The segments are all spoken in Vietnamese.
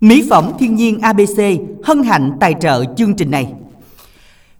Mỹ phẩm thiên nhiên ABC hân hạnh tài trợ chương trình này.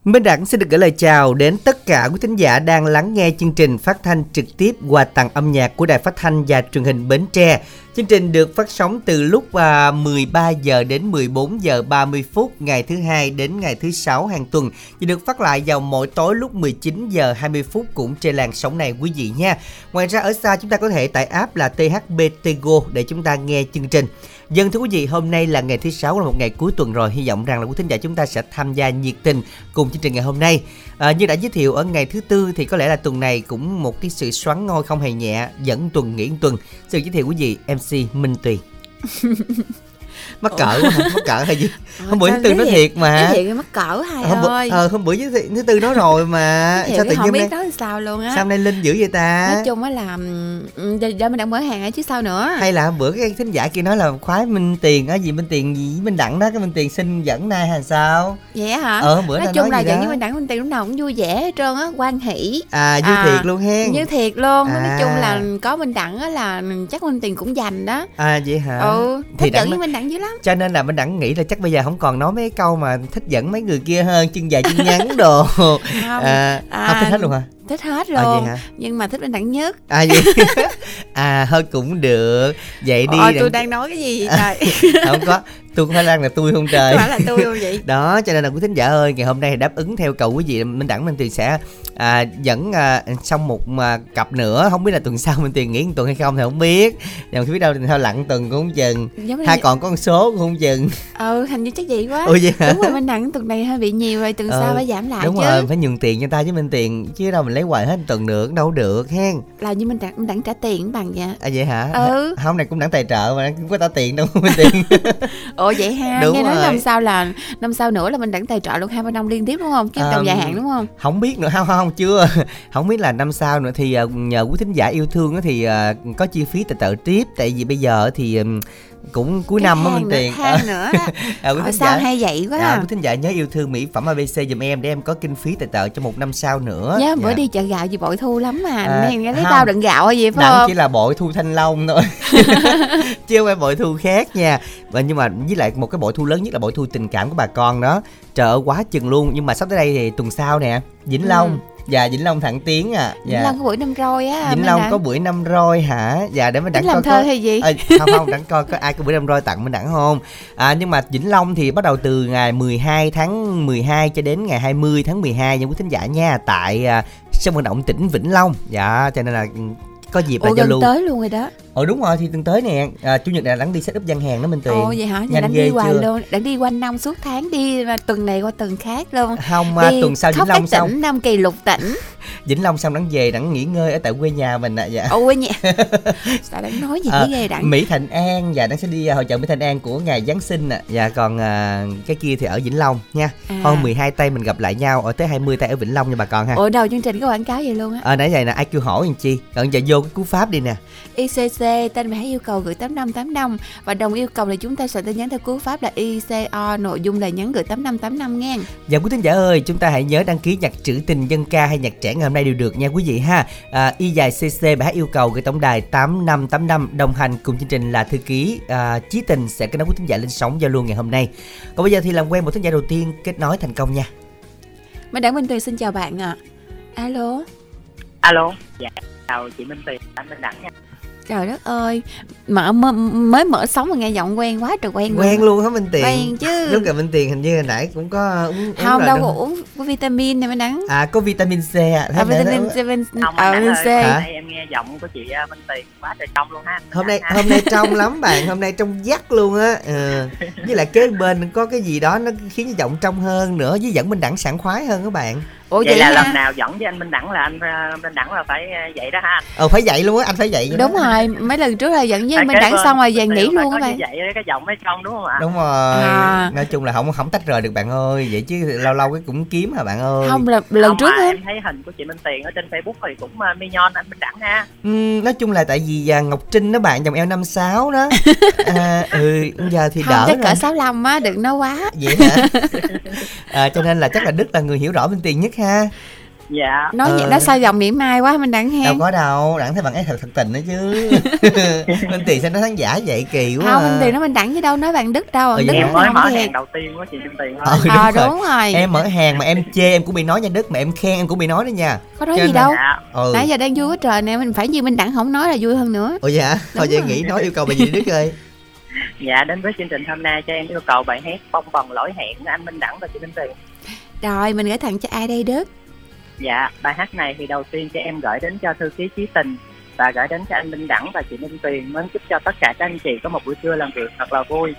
Minh Đẳng xin được gửi lời chào đến tất cả quý thính giả đang lắng nghe chương trình phát thanh trực tiếp qua tặng âm nhạc của Đài Phát thanh và Truyền hình Bến Tre. Chương trình được phát sóng từ lúc à, 13 giờ đến 14 giờ 30 phút ngày thứ hai đến ngày thứ sáu hàng tuần và được phát lại vào mỗi tối lúc 19 giờ 20 phút cũng trên làn sóng này quý vị nha. Ngoài ra ở xa chúng ta có thể tải app là THBTGO để chúng ta nghe chương trình. Dân thưa quý vị, hôm nay là ngày thứ sáu là một ngày cuối tuần rồi, hy vọng rằng là quý thính giả chúng ta sẽ tham gia nhiệt tình cùng chương trình ngày hôm nay. À, như đã giới thiệu ở ngày thứ tư thì có lẽ là tuần này cũng một cái sự xoắn ngôi không hề nhẹ, dẫn tuần nghỉ tuần. Sự giới thiệu quý vị em MC Minh Tuyền. mắc cỡ quá mắc cỡ hay gì? Ờ, hôm bữa thứ tư nói thiệt mà. giới thiệu mắc cỡ hôm bữa ơi. ờ, hôm bữa thứ tư nói rồi mà. Sao tự không nhiên biết nói sao luôn á. sao nay linh dữ vậy ta? Nói chung á là do, mình đang mở hàng ấy chứ sao nữa. Hay là hôm bữa cái thính giả kia nói là khoái minh tiền á gì minh tiền gì minh đẳng đó cái minh tiền xin dẫn nay hay sao? Vậy hả? Ờ hôm bữa nói chung nói là dẫn với mình đẳng mình tiền lúc nào cũng vui vẻ hết trơn á quan hỷ. À vui À, thiệt luôn hen. như thiệt luôn. Nói À. chung là có minh đẳng á là chắc minh tiền cũng dành đó. À vậy hả? Ừ thì thích dẫn với nói- minh đẳng dữ lắm cho nên là minh đẳng nghĩ là chắc bây giờ không còn nói mấy câu mà thích dẫn mấy người kia hơn chân dài chân ngắn đồ. Không. À, à, không thích hết luôn hả thích hết à luôn hả? nhưng mà thích minh đẳng nhất. À vậy. À thôi cũng được. Vậy đi Ôi, đặng- tôi đang nói cái gì vậy trời? không có. Tôi cũng phải đang là tôi không trời. Phải là tôi không vậy. Đó cho nên là quý thính giả ơi ngày hôm nay đáp ứng theo cầu quý vị minh đẳng minh tuyền sẽ à, dẫn à, xong một à, cặp nữa. Không biết là tuần sau minh tuyền nghỉ một tuần hay không thì không biết. Nhưng mà biết đâu thì sao lặn tuần cũng không chừng. Giống như hai còn có con số cũng không chừng. Ừ hình như chắc vậy quá. Ôi vậy hả? Đúng rồi minh đẳng tuần này hơi bị nhiều rồi tuần Ờ, sau phải giảm lại đúng chứ. rồi phải nhường tiền cho ta với minh tiền chứ đâu mình lấy hoài hết tuần được đâu được hen. Là như minh đẳng minh đẳng trả tiền bằng vậy. À vậy hả? Ừ. hôm nay cũng đẳng tài trợ mà không có trả tiền đâu minh tiền. Ồ vậy ha Đúng nghe nói rồi. năm sau là năm sau nữa là mình đẳng tài trợ luôn hai ba năm liên tiếp đúng không? Cái tầm dài hạn đúng không? không biết nữa không không chưa. Không biết là năm sau nữa thì à, nhờ quý thính giả yêu thương thì à, có chi phí tài trợ tiếp. Tại vì bây giờ thì cũng cuối Cái năm á minh nữa, tiền. nữa đó. à, quý sao giả. hay vậy quá à, à. quý thính giả nhớ yêu thương mỹ phẩm abc giùm em để em có kinh phí tài trợ cho một năm sau nữa. Nhớ bữa Dạ. đi chợ gạo gì bội thu lắm mà. À, Nghe thấy tao đựng gạo hay gì phải Đặng không? chỉ là bội thu thanh long thôi. Chứ không phải bội thu khác nha. Và nhưng mà với lại một cái bội thu lớn nhất là bội thu tình cảm của bà con đó. Ơi quá chừng luôn. Nhưng mà sắp tới đây thì tuần sau nè vĩnh long và vĩnh long thẳng tiến à Vĩnh Long có buổi năm roi á Vĩnh Long Đẳng. có bữa năm roi hả? Dạ để mình Tính đặng làm coi thơ có... hay gì Ờ, không không đặng coi có ai có bữa năm roi tặng mình đặng không? À nhưng mà Vĩnh Long thì bắt đầu từ ngày 12 tháng 12 cho đến ngày 20 tháng 12 nha quý thính giả nha tại à, sân vận động tỉnh Vĩnh Long. Dạ cho nên là ừ, có dịp là Ủa giao gần lưu. tới luôn rồi đó. Ờ đúng rồi thì tuần tới nè, à, chủ nhật này đặng đi set up gian hàng đó mình tiền. Ồ vậy hả? Nhà Nhanh ghê đi hoài chưa? luôn. Đánh đi quanh năm suốt tháng đi mà tuần này qua tuần khác luôn. Không à, đi tuần sau Vĩnh Long xong, tỉnh Nam Kỳ lục tỉnh. Vĩnh Long xong đặng về đặng nghỉ ngơi ở tại quê nhà mình ạ. Dạ. ôi nhỉ sao đang nói gì À, ghê đặng? Mỹ Thành An và đang sẽ đi à, hội chợ Mỹ Thành An của ngày Giáng sinh nè và còn à, cái kia thì ở Vĩnh Long nha. À. hôm 12 tây mình gặp lại nhau ở tới 20 tây ở Vĩnh Long nha bà con ha. Ủa đầu chương trình có quảng cáo vậy luôn á? Ờ nãy giờ nè ai kêu hỏi làm chi? Còn giờ vô cái cú pháp đi nè. ICC tên hãy yêu cầu gửi 8585 và đồng yêu cầu là chúng ta sẽ tin nhắn theo cú pháp là ICO nội dung là nhắn gửi 8585 nghe. Và quý thính giả ơi chúng ta hãy nhớ đăng ký nhạc trữ tình dân ca hay nhạc trẻ ngày hôm nay đều được nha quý vị ha. À, y dài cc bài hát yêu cầu gửi tổng đài 8585 đồng hành cùng chương trình là thư ký à, chí tình sẽ kết nối quý thính giả lên sóng giao lưu ngày hôm nay. Còn bây giờ thì làm quen một thính giả đầu tiên kết nối thành công nha. Minh Đẳng Minh Tuyền xin chào bạn ạ. Alo. Alo dạ chào chị minh tuyền anh minh đẳng nha. Trời đất ơi mở, Mới mở sóng mà nghe giọng quen quá trời quen quen luôn hả Minh Tiền Quen chứ. Lúc gặp Minh Tiền hình như hồi nãy cũng có uống, uống Không đâu có uống có vitamin này Minh Đẳng. À có vitamin C à, à, vitamin, để- vitamin, à, Đẳng C. Hả? hôm nay em nghe giọng của chị à, minh tuyền quá trời trong luôn ha hôm nay hôm nay trong lắm bạn hôm nay trong dắt luôn á. Ừ. với lại kế bên có cái gì đó nó khiến cho giọng trong hơn nữa với dẫn Minh Đẳng sảng khoái hơn các bạn Ủa vậy vậy, là ha? lần nào dẫn với anh minh đẳng là anh à, minh đẳng là phải à, vậy đó ha anh. Ờ phải vậy luôn á anh phải vậy Đúng rồi mấy lần trước là dẫn với Phải Minh Đẳng xong rồi về Minh nghỉ luôn như bạn. vậy cái giọng mới trong đúng không ạ? Đúng rồi À. nói chung là không không tách rời được bạn ơi vậy chứ lâu lâu cái cũng kiếm hả bạn ơi? Không là lần Không trước mà á. em thấy hình của chị minh tuyền ở trên facebook thì cũng uh, mignon anh minh đẳng ha. Ừm, nói chung là tại vì à, Ngọc Trinh đó bạn dòng eo năm sáu đó. À, ừ giờ thì Không đỡ chắc rồi. cỡ 65 á đừng nói quá. Vậy hả? À, cho nên là chắc là Đức là người hiểu rõ bên tiền nhất ha dạ. Nói Ờ. vậy nó sao giọng mỉa mai quá mình đặng đâu hen có đâu đặng thấy bạn ấy thật thật tình đó chứ. Minh tiền sao nó khán giả vậy kỳ quá không à. mình tiền nó mình đặng chứ đâu nói bạn đức đâu Ờ, bạn đức vậy em mới mở hàng đầu tiên của chị Minh Tiền Ờ, thôi. Ờ đúng rồi. đúng rồi. Em mở hàng mà em chê em cũng bị nói nha đức mà em khen em cũng bị nói đó nha. Có nói cho gì nên- đâu. Dạ. Ừ. Nãy giờ đang vui quá trời nè mình phải như mình đặng không nói là vui hơn nữa. Ủa dạ thôi vậy rồi. nghĩ nói yêu cầu bài gì đức ơi? Dạ đến với chương trình hôm nay cho em yêu cầu bài hát bông bần lỗi hẹn anh Minh Đẳng và chị Minh Tiền rồi, mình gửi tặng cho ai đây, đức? Dạ bài hát này thì đầu tiên cho em gửi đến cho thư ký Chí Tình và gửi đến cho anh Minh Đẳng và chị Minh Tuyền. Mến chúc cho tất cả các anh chị có một buổi trưa làm việc thật là vui.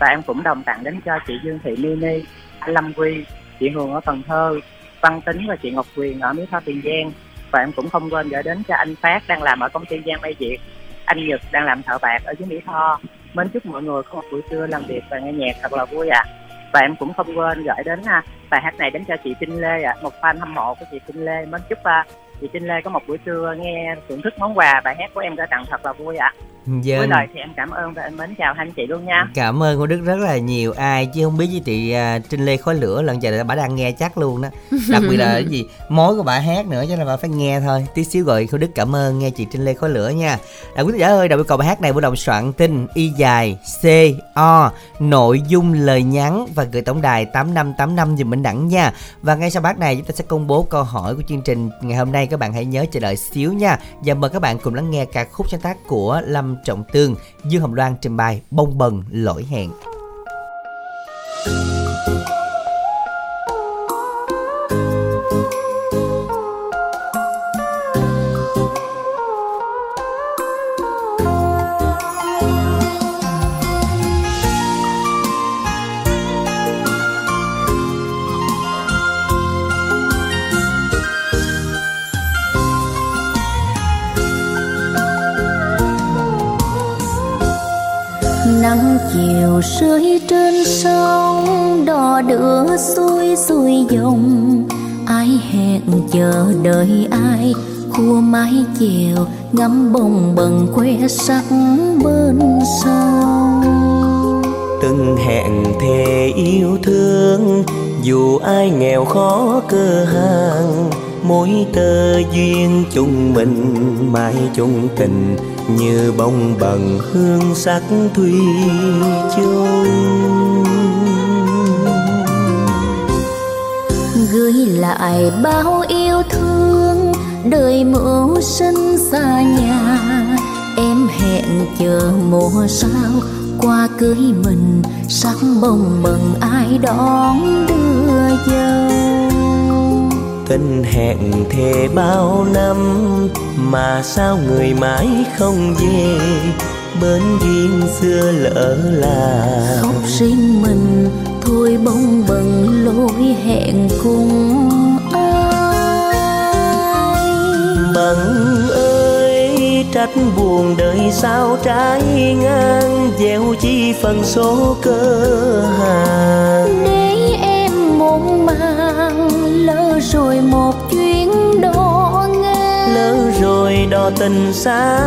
Và em cũng đồng tặng đến cho chị Dương Thị Mini anh Lâm Quy, chị Hường ở Cần Thơ, Văn Tính và chị Ngọc Quyền ở Mỹ Tho, Tiền Giang. Và em cũng không quên gửi đến cho anh Phát đang làm ở công ty Giang May Việt, anh Nhật đang làm thợ bạc ở dưới Mỹ Tho. Mến chúc mọi người có một buổi trưa làm việc và nghe nhạc thật là vui ạ và em cũng không quên gửi đến à, bài hát này đến cho chị Trinh Lê ạ. Một fan hâm mộ của chị Trinh Lê. Mến chúc à, chị Trinh Lê có một buổi trưa nghe thưởng thức món quà. Bài hát của em đã tặng thật là vui ạ. Dân. cuối lời thì em cảm ơn và em mến chào anh chị luôn nha. Cảm ơn cô Đức rất là nhiều. Ai chứ không biết với chị à, Trinh Lê khói lửa lần giờ là bà đang nghe chắc luôn đó. Đặc biệt là cái gì mối của bà hát nữa cho nên bà phải nghe thôi. Tí xíu gọi cô Đức cảm ơn nghe chị Trinh Lê khói lửa nha. À, quý giả ơi đầu yêu cầu bài hát này của đồng soạn tin y dài c o nội dung lời nhắn và gửi tổng đài 8585 dùm mình đẳng nha. Và ngay sau bát này chúng ta sẽ công bố câu hỏi của chương trình ngày hôm nay. Các bạn hãy nhớ chờ đợi xíu nha. Và mời các bạn cùng lắng nghe ca khúc sáng tác của Lâm Trọng Tương Dương Hồng Loan trình bày bông bần lỗi hẹn. nắng chiều rơi trên sông, đò đưa xuôi xuôi dòng. Ai hẹn chờ đợi ai, khua mái chiều ngắm bông bần que sắc bên sông. Từng hẹn thề yêu thương, dù ai nghèo khó cơ hàng mối tơ duyên chung mình, mãi chung tình như bông bần hương sắc thủy chung. Gửi lại bao yêu thương, đời mưu sinh xa nhà. Em hẹn chờ mùa sao, qua cưới mình, sắc bông bần ai đón đưa dâu tình hẹn thề bao năm mà sao người mãi không về? Bên duyên xưa lỡ là khóc riêng mình thôi bông bần lối hẹn cùng ai? Bận ơi trách buồn đời sao trái ngang? Gieo chi phần số cơ hàng. Để em màng lỡ rồi một chuyến đò ngang. Lỡ rồi đò tình xa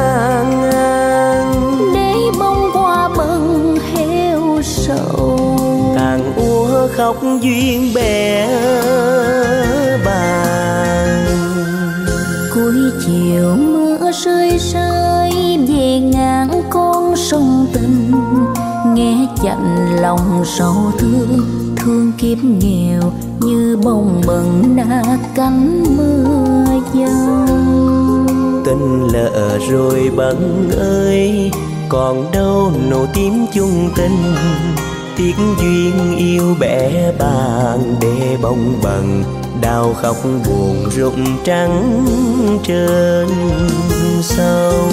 ngang. Để bông hoa bần heo sầu. Tàn úa khóc duyên bè bàn. Cuối chiều mưa rơi rơi về ngang con sông tình. Nghe chạnh lòng sầu thương thương kiếp nghèo như bông bần na cánh mưa giông tình lỡ rồi bận ơi, còn đâu nụ tím chung tình. Tiếc duyên yêu bẻ bàng để bông bần, đau khóc buồn rụng trắng trên sông.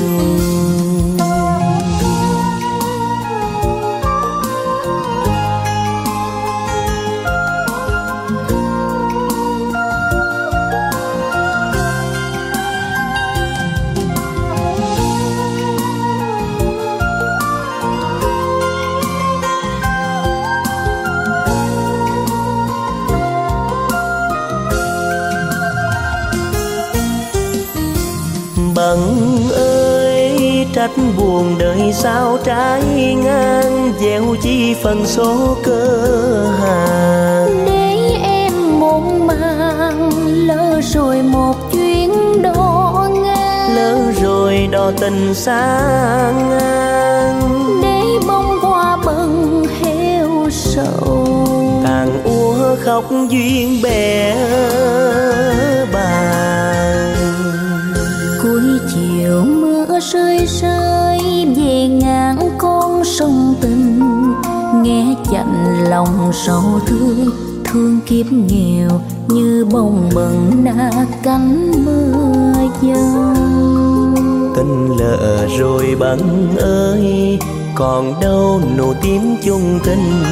Buồn đời sao trái ngang gieo chi phần số cơ hàng. Để em muộn màng lỡ lỡ rồi một chuyến đò ngang. Lỡ rồi đò tình xa ngang. Để bông hoa bần heo sầu. Càng úa khóc duyên bè bàn. Cuối chiều mưa rơi rơi về ngang con sông tình. Nghe chạnh lòng sầu thương thương kiếp nghèo như bông bần na cánh mưa dâng tình lỡ rồi bằng ơi, còn đâu nụ tím chung tình.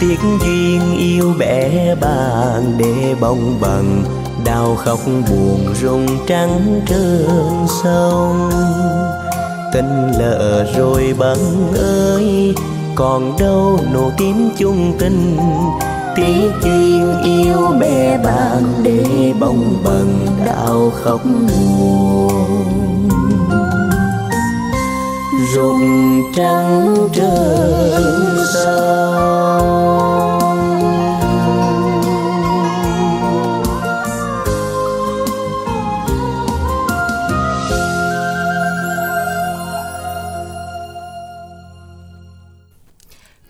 Tiếc duyên yêu bẻ bàn để bông bằng đau khóc buồn rung trắng trơn sông. Tình lỡ rồi bằng ơi, còn đâu nụ tím chung tình. Tiếc duyên yêu bè bạn để bồng bần đau khóc buồn. Rụng trắng trơn sông.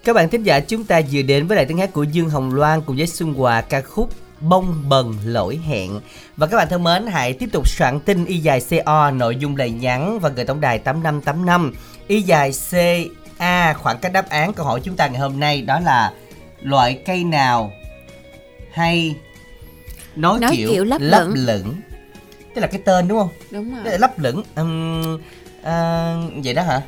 Các bạn thính giả chúng ta vừa đến với lại tiếng hát của Dương Hồng Loan cùng với Xuân Hòa ca khúc Bông bần lỗi hẹn Và các bạn thân mến hãy tiếp tục soạn tin y dài CO nội dung lời nhắn và gửi tổng đài 8585 Y dài CA khoảng cách đáp án câu hỏi chúng ta ngày hôm nay đó là Loại cây nào hay nói, Nói kiểu, kiểu lấp lấp lửng. lửng Tức là cái tên đúng không? đúng rồi lấp lửng Ừm, à, Vậy đó hả?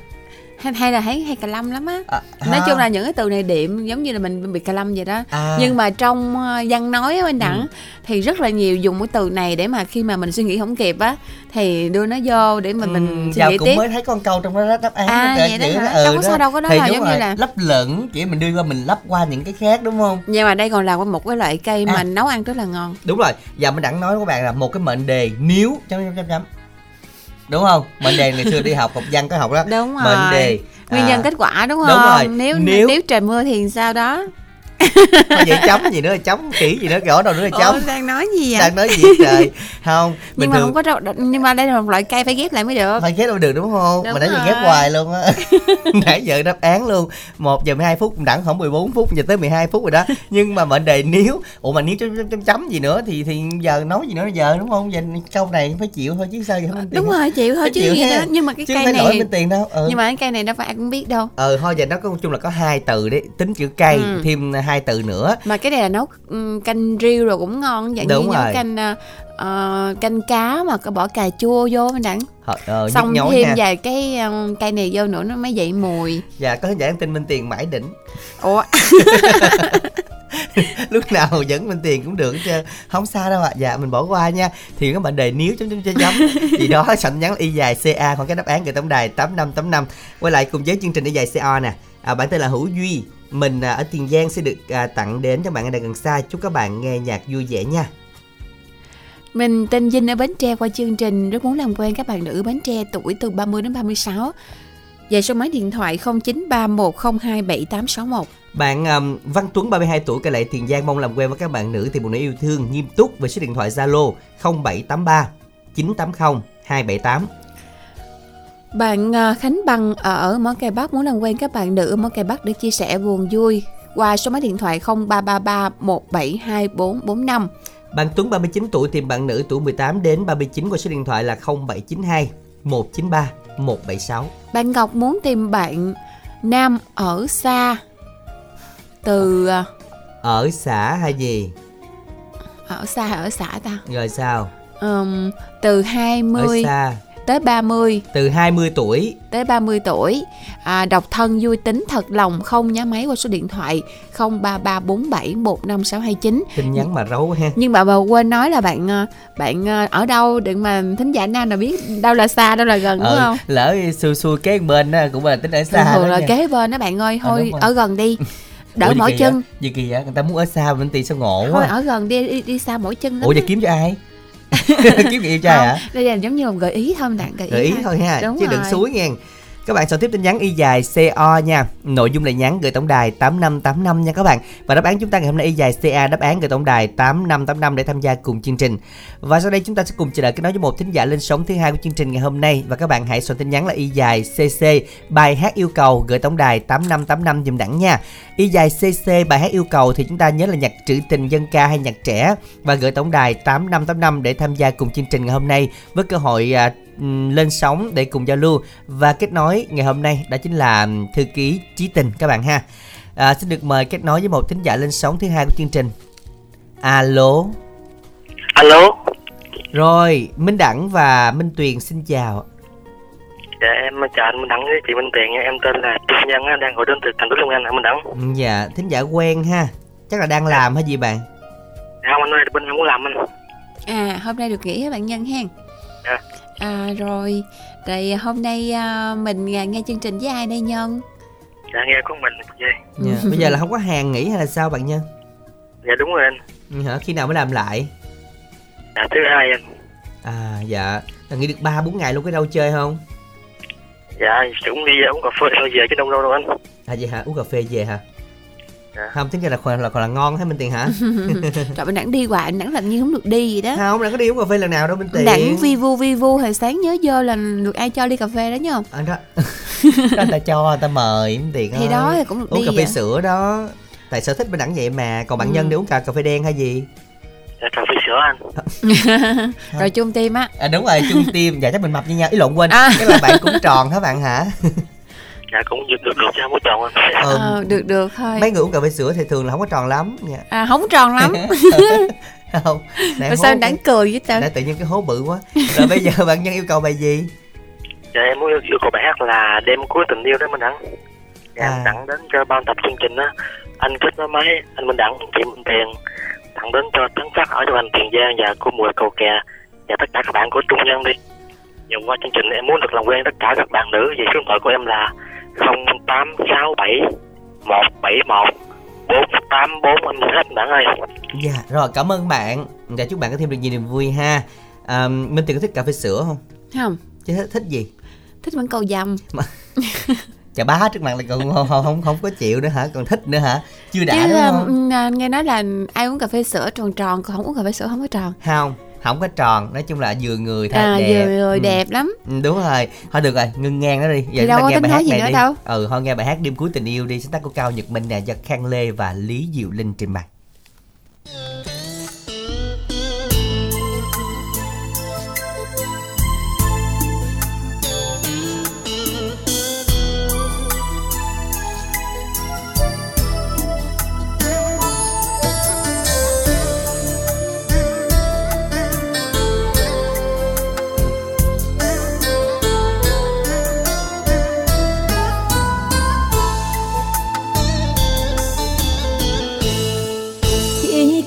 Hay, hay là thấy hay cà lâm lắm á À, nói ha. chung là những cái từ này điểm giống như là mình bị cà lâm vậy đó À. nhưng mà trong ờ, văn nói á anh đẳng Ừ. thì rất là nhiều dùng cái từ này để mà khi mà mình suy nghĩ không kịp á thì đưa nó vô để mà mình Ừm, suy nghĩ cũng tiếp mới thấy con câu trong đó đáp án À, vậy đó hả? ừ, Đâu có sao đâu, có đó Thì là giống như rồi, là- lấp lửng kiểu mình đưa qua mình lấp qua những cái khác đúng không nhưng mà đây còn là một cái loại cây mà À. nấu ăn rất là ngon đúng rồi giờ mình đẳng nói với các bạn là một cái mệnh đề nếu chấm chấm chấm đúng không? Mệnh đề ngày xưa đi học học văn có học đó. Đúng rồi mệnh đề nguyên à, nhân kết quả đúng không? đúng rồi. nếu, Nếu- nếu trời mưa thì sao đó thôi vậy chấm gì nữa chấm kỹ gì nữa rõ đâu nữa là chấm. Ủa, đang nói gì vậy? Đang nói gì trời? Không bình nhưng mà thường không có đâu nhưng mà đây là một loại cây phải ghép lại mới được. Phải ghép đâu được đúng không? Đúng mà nãy giờ ghép hoài luôn á. Nãy giờ đáp án luôn. Một giờ 12 phút đẳng khoảng 14 phút giờ tới 12 phút rồi đó. Nhưng mà mệnh đề nếu ủa mà nếu chấm chấm chấm, chấm gì nữa thì thì giờ nói gì nữa giờ đúng không? Giờ câu này phải chịu thôi chứ sao vậy không anh đúng rồi chịu thôi chứ gì đó. Nhưng mà cái chứ cây không phải lỗi này bên tiền đâu. Ừ. nhưng mà cái cây này đâu phải ai cũng biết đâu. Ờ thôi giờ nó có chung là có hai từ đấy. Tính chữ cây Ừ. thêm hai từ nữa. Mà cái này là nấu canh riêu rồi cũng ngon dạng Đúng như rồi. nấu canh ờ, canh cá mà có bỏ cà chua vô mình đặng Ờ, ờ, xong thêm nha vài cái ờ, cây này vô nữa nó mới dậy mùi. Dạ có khán giả nhắn tin bên tiền mãi đỉnh. Ủa? Lúc nào dẫn bên tiền cũng được chứ không sao đâu ạ. Dạ mình bỏ qua nha. Thì các bạn đề nếu chấm chấm chấm chấm. Gì đó sẵn nhắn y dài ca còn cái đáp án gửi tổng đài tám năm tám năm. Quay lại cùng với chương trình y dài co nè. À, bạn tên là hữu duy mình à, ở tiền giang sẽ được à, tặng đến cho bạn ở đây gần xa chúc các bạn nghe nhạc vui vẻ nha Mình tên Vinh ở Bến Tre qua chương trình rất muốn làm quen các bạn nữ Bến Tre tuổi từ 30 đến 36. Về số máy điện thoại 0931027861. Bạn um, Văn Tuấn 32 tuổi kể lại Tiền Giang mong làm quen với các bạn nữ tìm một nửa yêu thương nghiêm túc về số điện thoại Zalo 0783 980 278. Bạn ờ, Khánh Bằng ở Mỏ Cày Bắc muốn làm quen các bạn nữ ở Mỏ Cày Bắc để chia sẻ buồn vui qua số máy điện thoại 0333 172445. Bạn Tuấn 39 tuổi tìm bạn nữ tuổi 18 đến 39 qua số điện thoại là 0792 193 176. Bạn Ngọc muốn tìm bạn nam ở xa từ ờ, Ở xã hay gì? ở xa hay ở xã ta Rồi sao? Ừm, từ Ở 20 xa. Tới 30 Từ 20 tuổi tới 30 tuổi à, độc thân vui tính thật lòng không nhá máy qua số điện thoại 0334715629 tin nhắn mà rấu ha. nhưng mà bà quên nói là bạn ờ, bạn ờ, ở đâu đừng mà thính giả nam nào biết đâu là xa đâu là gần đúng Ờ, không lỡ xui xui kế bên cũng là tính ở xa thường đó là nha. kế bên đó bạn ơi Ờ, thôi đúng rồi. ở gần đi đỡ Ủa, kỳ chân vậy? Gì kỳ vậy? Người ta muốn ở xa bên tiền sao ngộ thôi quá. ở gần đi đi, đi xa mỏi chân Ủa á. kiếm cho ai? kiếm người yêu trai hả? đây là giống như một gợi ý thôi bạn gợi ý, Gợi ý thôi ha, Đúng chứ đừng rồi. suối nha. Các bạn soạn tiếp tin nhắn y dài CO nha. Nội dung là nhắn gửi tổng đài 8585 nha các bạn. Và đáp án chúng ta ngày hôm nay y dài CA đáp án gửi tổng đài 8585 để tham gia cùng chương trình. Và sau đây chúng ta sẽ cùng chờ đợi cái nói với một thính giả lên sóng thứ hai của chương trình ngày hôm nay và các bạn hãy soạn tin nhắn là y dài CC bài hát yêu cầu gửi tổng đài 8585 dùm đẳng nha. Y dài CC bài hát yêu cầu thì chúng ta nhớ là nhạc trữ tình dân ca hay nhạc trẻ và gửi tổng đài 8585 để tham gia cùng chương trình ngày hôm nay với cơ hội à, lên sóng để cùng giao lưu. Và kết nối ngày hôm nay đó chính là thư ký trí tình các bạn ha. À, xin được mời kết nối với một thính giả lên sóng thứ hai của chương trình. Alo. Alo. Rồi minh đẳng và minh tuyền xin chào. Dạ em chào anh minh đẳng với chị minh tuyền nha. Em tên là trung nhân đang gọi đến từ thành phố long an anh minh đẳng. Dạ thính giả quen ha. Chắc là đang làm hay gì bạn? Không anh ơi bên em muốn làm anh. À hôm nay được nghỉ hả bạn nhân hen. Dạ À rồi, rồi hôm nay à, mình nghe chương trình với ai đây Nhân? Dạ nghe của mình vậy. Dạ, bây giờ là không có hàng nghỉ hay là sao bạn Nhân? Dạ đúng rồi anh. Ừ, hả? Khi nào mới làm lại? Dạ thứ hai anh. À dạ, là nghỉ được ba bốn ngày luôn cái đâu chơi không? Dạ cũng đi uống cà phê thôi về chứ đâu đâu đâu anh. À vậy hả? Uống cà phê về hả? Dạ. không tính ra là còn là còn là ngon hay minh tiền hả? Trời bên đẳng đi hoài đẳng làm như không được đi vậy đó. Không đẳng có đi uống cà phê lần nào đâu minh tiền. Đẳng vi vu vi vu hồi sáng nhớ vô là được ai cho ly cà phê đó nhá anh đó. Người ta cho người ta mời minh tiền thì đó thì cũng được uống đi cà phê vậy? sữa đó. Tại sở thích bên đẳng vậy mà còn bạn ừ. nhân đi uống cà cà phê đen hay gì? Dạ cà phê sữa anh. Rồi chung tim á. À đúng rồi chung tim. Dạ chắc mình mập như nhau. Ý lộn quên. À. cái là bạn cũng tròn hả bạn hả dạ cũng được được được cho không có tròn anh ờ, ờ, được được thôi. mấy người uống cà phê sữa thì thường là không có tròn lắm nha à không tròn lắm. Không Rồi sao đáng cười với tao đã tự nhiên cái hố bự quá. Rồi bây giờ bạn nhân yêu cầu bài gì? Dạ em muốn yêu cầu bài hát là đêm cuối tình yêu đó minh đẳng. Dạ, à. tặng đến cho ban tập chương trình á. Anh kết nối máy anh minh đẳng chị minh tiền. Tặng đến cho tấn phát ở cho anh tiền giang và cô mùa cầu kè. Và tất cả các bạn của trung nhân đi. Dòng qua chương trình em muốn được làm quen tất cả các bạn nữ. Vì số điện thoại của em là 0867 171 484 anh hết bạn ơi. Dạ rồi cảm ơn bạn. Dạ chúc bạn có thêm được nhiều niềm vui ha. À, Minh Tiền có thích cà phê sữa không? Không. Chứ thích, thích gì? Thích vẫn cầu dầm. Chà bá trước mặt là còn không, không không có chịu nữa hả? Còn thích nữa hả? Chưa đã Chứ, đúng không? à, nghe nói là ai uống cà phê sữa tròn tròn còn không uống cà phê sữa không có tròn. Không không có tròn nói chung là vừa người thôi à, đẹp. vừa người ừ. đẹp lắm. Ừ, đúng rồi. Thôi được rồi ngưng ngang đó đi. Giờ đâu có nghe bài hát này đi. đâu. Ừ thôi nghe bài hát đêm cuối tình yêu đi. Sáng tác của cao nhật minh nè do khang lê và lý diệu linh trình bày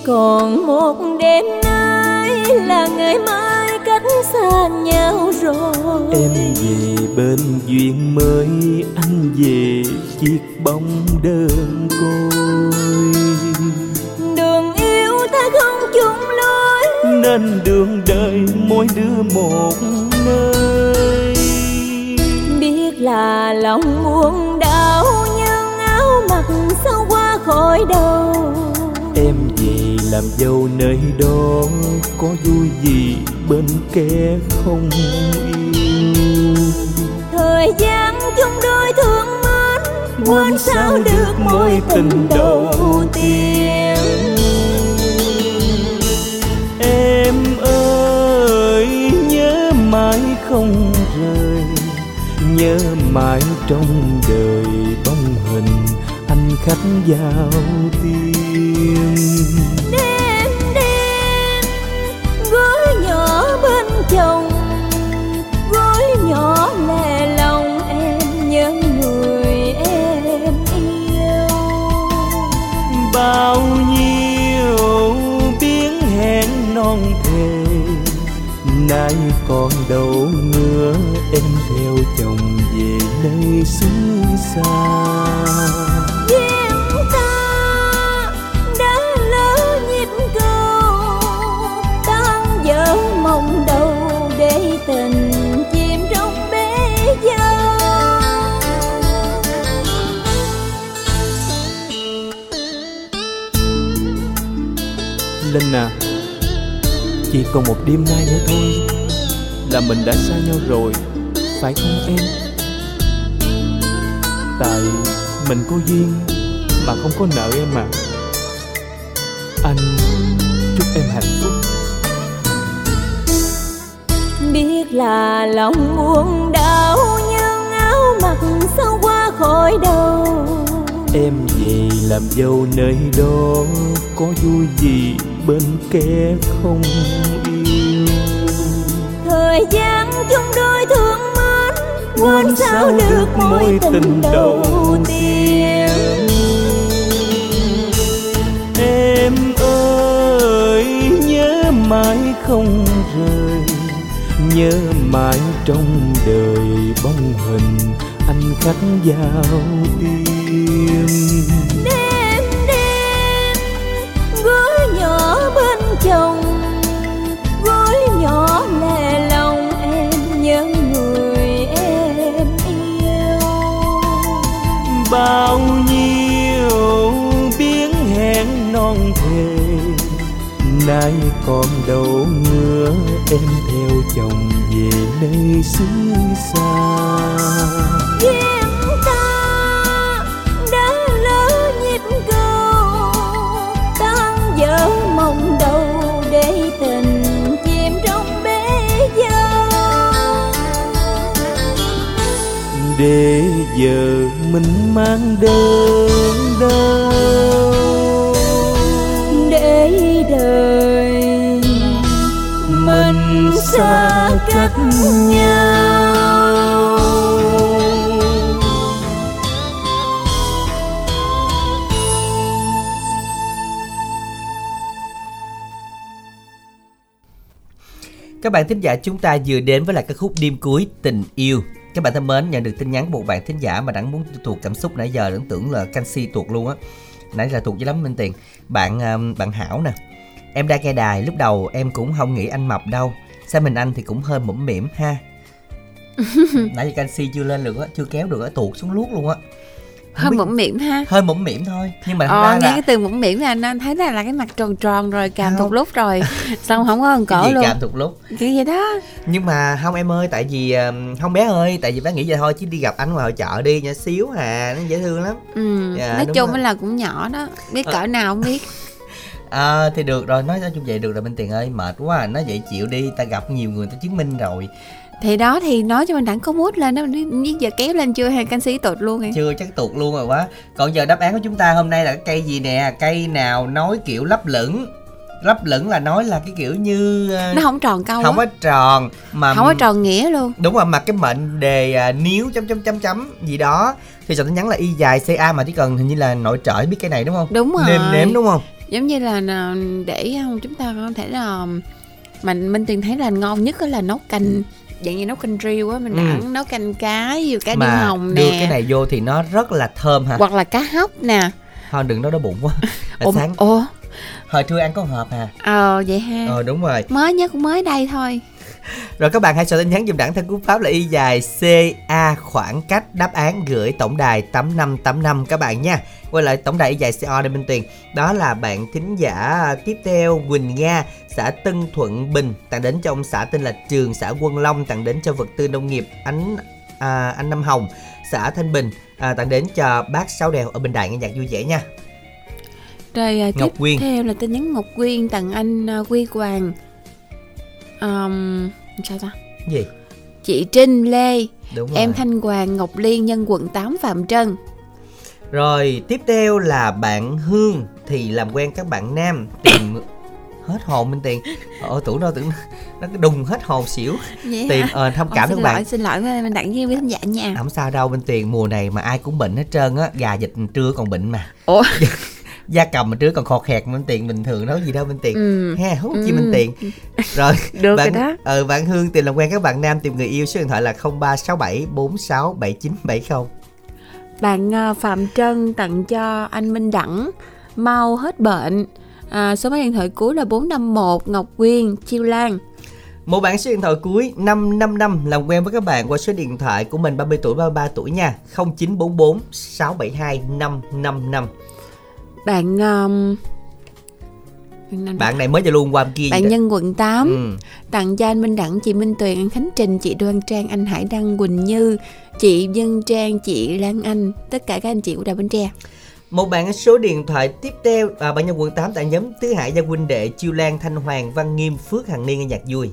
còn một đêm nay là ngày mai cách xa nhau rồi. Em về bên duyên mới anh về chiếc bóng đơn côi. Đường yêu ta không chung lối. Nên đường đời mỗi đứa một nơi. Biết là lòng buồn đau nhưng áo mặc sao qua khỏi đầu làm dâu nơi đó có vui gì bên kẻ không yêu? Thời gian chung đôi thương mến quên sao được mối tình đầu tiên? Em ơi nhớ mãi không rời nhớ mãi trong đời bóng hình anh khách giao tiên chồng. Gối nhỏ lẻ lòng em nhớ người em yêu. Bao nhiêu biến hẹn non thề nay còn đâu nữa em theo chồng về nơi xứ xa. Mong đâu để tình chim trong bể dâu Linh à. Chỉ còn một đêm nay nữa thôi Là mình đã xa nhau rồi Phải không em? Tại mình có duyên Mà không có nợ em mà Anh chúc em hạnh phúc. Biết là lòng buồn đau nhưng áo mặc sao qua khỏi đầu. Em về làm dâu nơi đó Có vui gì bên kẻ không yêu. Thời gian chung đôi thương mến quên sao được mối tình đầu tiên. Em ơi nhớ mãi không rời Nhớ mãi trong đời bóng hình Anh khách vào tim nay còn đâu nữa em theo chồng về nơi xứ xa. Duyên ta đã lỡ nhịp cầu tan vỡ mộng đầu để tình chìm trong bể dâu. Để giờ mình mang đơn đau đời mình xa cách nhau Các bạn thính giả chúng ta vừa đến với lại cái khúc đêm cuối tình yêu. Các bạn thân mến, nhận được tin nhắn của một bạn thính giả mà đang muốn thuộc cảm xúc nãy giờ tưởng tưởng là canxi tuột luôn á. Nãy giờ tuột dữ lắm Minh Tiền. Bạn um, bạn Hảo nè. Em đang nghe đài, lúc đầu em cũng không nghĩ anh mập đâu. Sao mình anh thì cũng hơi mũm mỉm ha. nãy giờ canxi chưa lên được á, chưa kéo được á, tuột xuống luốt luôn á. hơi mũm mỉm ha Hơi mũm mỉm thôi, nhưng mà Ờ, nghe là cái từ mũm mỉm là anh thấy là, là cái mặt tròn tròn rồi càm Không. thục lúc rồi xong không có gần cái cổ gì luôn cảm thuộc lúc. kiểu vậy đó Nhưng mà không em ơi, tại vì không bé ơi, tại vì bé nghĩ vậy thôi chứ đi gặp anh ngoài hội chợ đi nhỏ xíu hà, nó dễ thương lắm. ừ. Dạ, nói chung là cũng nhỏ đó biết Ờ. cỡ nào không biết À, thì được rồi nói chung vậy được rồi Minh Tiền ơi. Mệt quá à. nói vậy chịu đi ta gặp nhiều người ta chứng minh rồi. Thì đó thì nói cho mình đẳng có mút lên đó mình biết giờ kéo lên chưa hay canxi tụt luôn rồi chưa chắc tuột luôn rồi quá. Còn giờ đáp án của chúng ta hôm nay là cái cây gì nè? Cây nào nói kiểu lấp lửng? Lấp lửng là nói là cái kiểu như ờ, nó không tròn câu không á. có tròn mà không có tròn nghĩa luôn. Đúng rồi mà cái mệnh đề à, níu chấm chấm chấm chấm gì đó thì soạn tin nhắn là y dài ca mà chỉ cần hình như là nội trợ biết cái này đúng không? Đúng rồi. Nêm nếm đúng không? Giống như là là để um, chúng ta có thể là mà minh tiền thấy là ngon nhất là nấu canh dạng như nấu canh riêu á mình Ừ. đặng nấu canh cá dụ cá điêu hồng đưa nè. cái này vô thì nó rất là thơm ha hoặc là cá hóc nè. Thôi đừng nói đói bụng quá. Là ủa, sáng. ủa? Hồi trưa ăn có hộp à ờ vậy ha. Ờ đúng rồi. Mới nhất cũng mới đây thôi rồi các bạn hãy soạn tin nhắn dùm đẳng theo cú pháp là y dài ca khoảng cách đáp án gửi tổng đài 8585 các bạn nha. Quay lại tổng đài y dài co đây Minh Tuyền đó là bạn thính giả tiếp theo Quỳnh Nga xã Tân Thuận Bình tặng đến cho ông xã tên là Trường xã Quân Long tặng đến cho vật tư nông nghiệp ánh à, anh Năm Hồng xã Thanh Bình à, tặng đến cho bác Sáu Đèo ở Bình Đại nghe nhạc vui vẻ nha. Rồi à, Ngọc tiếp Quyên. theo là tin nhắn Ngọc Quyên tặng anh à, Quy Hoàng um, sao ta gì chị Trinh Lê đúng rồi em Thanh Hoàng Ngọc Liên nhân quận 8 Phạm Trân Rồi tiếp theo là bạn Hương thì làm quen các bạn nam tìm hết hồn Minh Tiền. Ờ tưởng đâu tưởng nó đùng hết hồn xỉu. vậy Tìm ờ, thông cảm các bạn. xin lỗi với mình đặng với khán giả nha Không sao đâu Minh Tiền mùa này mà ai cũng bệnh hết trơn á, gà dịch trưa còn bệnh mà. Ủa? da cầm mà trưa còn khò khẹt Minh Tiền bình thường đâu có gì đâu Minh Tiền. ừ. Ha, chi Ừ. Minh Tiền. Rồi, được bạn rồi đó ờ bạn Hương tìm làm quen các bạn nam tìm người yêu số điện thoại là 0367 46 7970. bạn à, Phạm Trân tặng cho anh Minh Đẳng mau hết bệnh à, số máy điện thoại cuối là 451 Ngọc Quyên Chiêu Lan Một bạn số điện thoại cuối 555 làm quen với các bạn qua số điện thoại của mình 30 tuổi 33 tuổi nha 0944 672 555 bạn um, bạn này mới Zalo hôm qua hôm kia bạn nhân quận 8 Ừ. tặng cho anh Minh Đẳng chị Minh Tuyền anh Khánh Trình chị Đoan Trang anh Hải Đăng Quỳnh Như chị Dân Trang chị Lan Anh tất cả các anh chị của Đài Bến Tre Một bạn số điện thoại tiếp theo à, Bạn nhân quận 8 tại nhóm Tứ Hải Gia huynh đệ Chiêu Lan Thanh Hoàng Văn Nghiêm Phước Hằng Niên nghe nhạc vui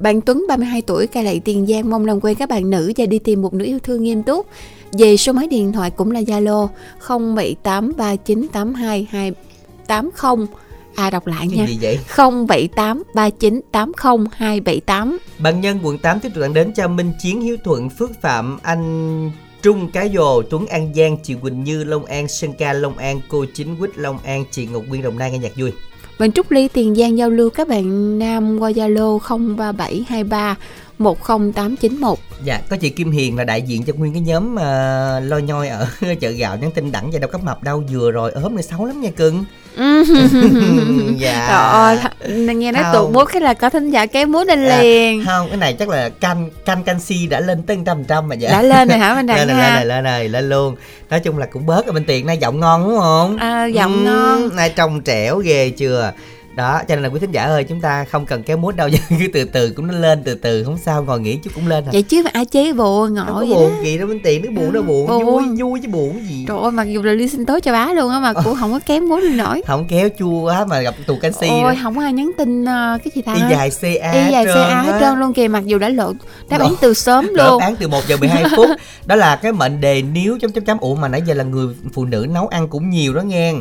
Bạn Tuấn 32 tuổi cai lậy Tiền Giang mong làm quen các bạn nữ và đi tìm một nữ yêu thương nghiêm túc. Về số máy điện thoại cũng là Zalo 0783982280. À đọc lại Cái nha. gì vậy 0783980278. Bạn nhân quận 8 tiếp tục tặng đến cho Minh Chiến Hiếu Thuận Phước Phạm Anh Trung Cái Dồ Tuấn An Giang Chị Quỳnh Như Long An Sơn Ca Long An Cô Chính Quýt Long An Chị Ngọc Quyên Đồng Nai nghe nhạc vui Bạn Trúc Ly Tiền Giang giao lưu các bạn nam qua Zalo 03723 10891. Dạ có chị Kim Hiền là đại diện cho nguyên cái nhóm uh, lo nhoi ở chợ gạo nhắn tin đẳng và đâu cấp mập đâu vừa rồi. Ốm này xấu lắm nha cưng. Dạ. Trời ơi, nghe nói tụt mút cái là có thính giả kéo mút lên À, liền. không cái này chắc là canh canh canxi đã lên tới trăm trăm mà dạ. Đã lên rồi hả Minh Đẳng lên lên này lên này lên luôn. Nói chung là cũng bớt ở bên tiền nay giọng ngon đúng không? À, giọng ngon. nay trong trẻo ghê chưa đó cho nên là quý thính giả ơi chúng ta không cần kéo mút đâu cứ từ từ cũng nó lên từ từ không sao ngồi nghỉ chút cũng lên à Vậy chứ mà ai chế buồn có vậy buồn đó. gì đâu bên tiền nó buồn nó buồn Buồn. vui vui chứ buồn gì Trời ơi, mặc dù là ly sinh tố cho bá luôn á mà cũng không có kém mút lên nổi. không kéo chua quá mà gặp tù canxi Ôi, nữa không ai nhắn tin ờ, cái gì ta? y dài ca Y dài CA hết trơn luôn kìa mặc dù đã lộ đáp án từ sớm Đáp luôn. án từ 1 giờ 12 phút Đó là cái mệnh đề nếu chấm chấm chấm Ủa mà nãy giờ là người phụ nữ nấu ăn cũng nhiều đó nghe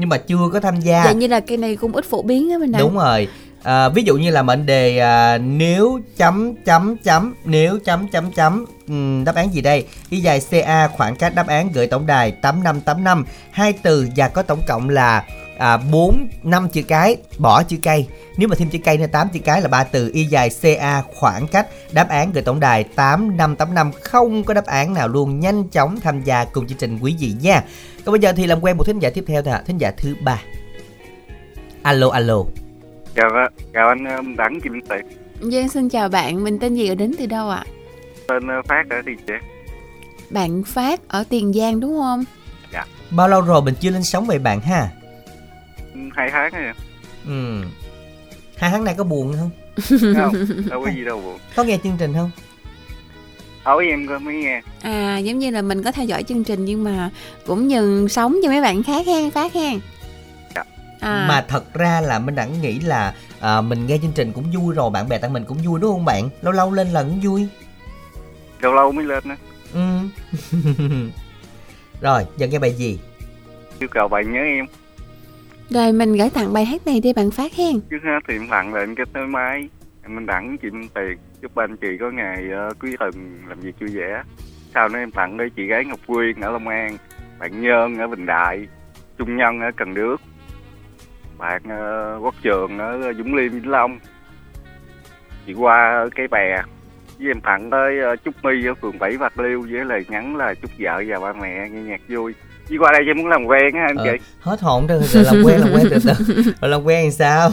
Nhưng mà chưa có tham gia. Vậy như là cây này cũng ít phổ biến á mình Đúng rồi. À, Ví dụ như là mệnh đề à, Nếu chấm chấm chấm Nếu chấm chấm chấm Ừm, Đáp án gì đây? Y dài CA khoảng cách đáp án gửi tổng đài 8585 Hai từ và có tổng cộng là à, 4 5 chữ cái bỏ chữ cây. Nếu mà thêm chữ cây nữa 8 chữ cái là ba từ. Y dài CA khoảng cách đáp án gửi tổng đài 8585 không có đáp án nào luôn. Nhanh chóng tham gia cùng chương trình quý vị nha còn bây giờ thì làm quen một thính giả tiếp theo thôi ạ. Thính giả thứ ba. Alo alo. Chào á, chào anh ờ, Đẳng Kim Tiệp Dân xin chào bạn, mình tên gì ở đến từ đâu ạ? tên ờ, Phát ở Tiền Giang. Bạn Phát ở Tiền Giang đúng không? bao lâu rồi mình chưa lên sóng vậy bạn ha? Ừ, hai tháng rồi ừ. Hai tháng nay có buồn không? Không đâu có gì đâu buồn. Có nghe chương trình không hỏi em coi mới nghe. À giống như là mình có theo dõi chương trình nhưng mà cũng nhường sống cho mấy bạn khác hen Phát hen. Dạ. À, mà thật ra là mình đẳng nghĩ là à, mình nghe chương trình cũng vui rồi bạn bè tặng mình cũng vui đúng không bạn? Lâu lâu lên lần cũng vui. Lâu lâu mới lên á. Ừ. Rồi giờ nghe bài gì? Yêu cầu bạn nhớ em. Rồi mình gửi tặng bài hát này đi bạn Phát hen. trước hết thì em tặng lên cái tới máy em minh đẳng chị Minh tiền chúc anh chị có ngày uh, quý thần làm việc vui vẻ. Sau đó em tặng đây chị gái Ngọc Quyên ở Long An bạn Nhơn ở Bình Đại Trung Nhân ở Cần Đước bạn uh, Quốc Trường ở Dũng Liêm Vĩnh Long. Chị Hoa ở Cái Bè với em tặng tới uh, Trúc My ở phường 7 Bạc Liêu với lời nhắn là chúc vợ và ba mẹ nghe nhạc vui. Đi qua đây em muốn làm quen á anh Ờ, chị hết hồn rồi làm quen làm quen từ từ rồi làm quen thì sao?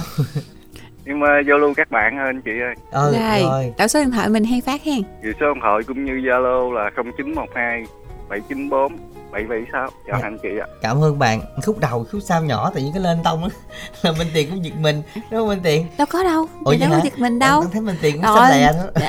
Nhưng mà luôn các bạn ơi anh chị ơi. Ừ rồi, rồi. đảo số điện thoại mình hay Phát hen. Số điện thoại cũng như Zalo là 0912 794 776 chào Dạ. anh chị ạ cảm ơn bạn. Khúc đầu khúc sau nhỏ tự nhiên cái lên tông á. Là bên tiền cũng giật mình đúng không bên tiền? Đâu có đâu, Ủa mình vậy đâu có hả? giật mình đâu. Anh thấy bên tiền cũng xanh lẹ đó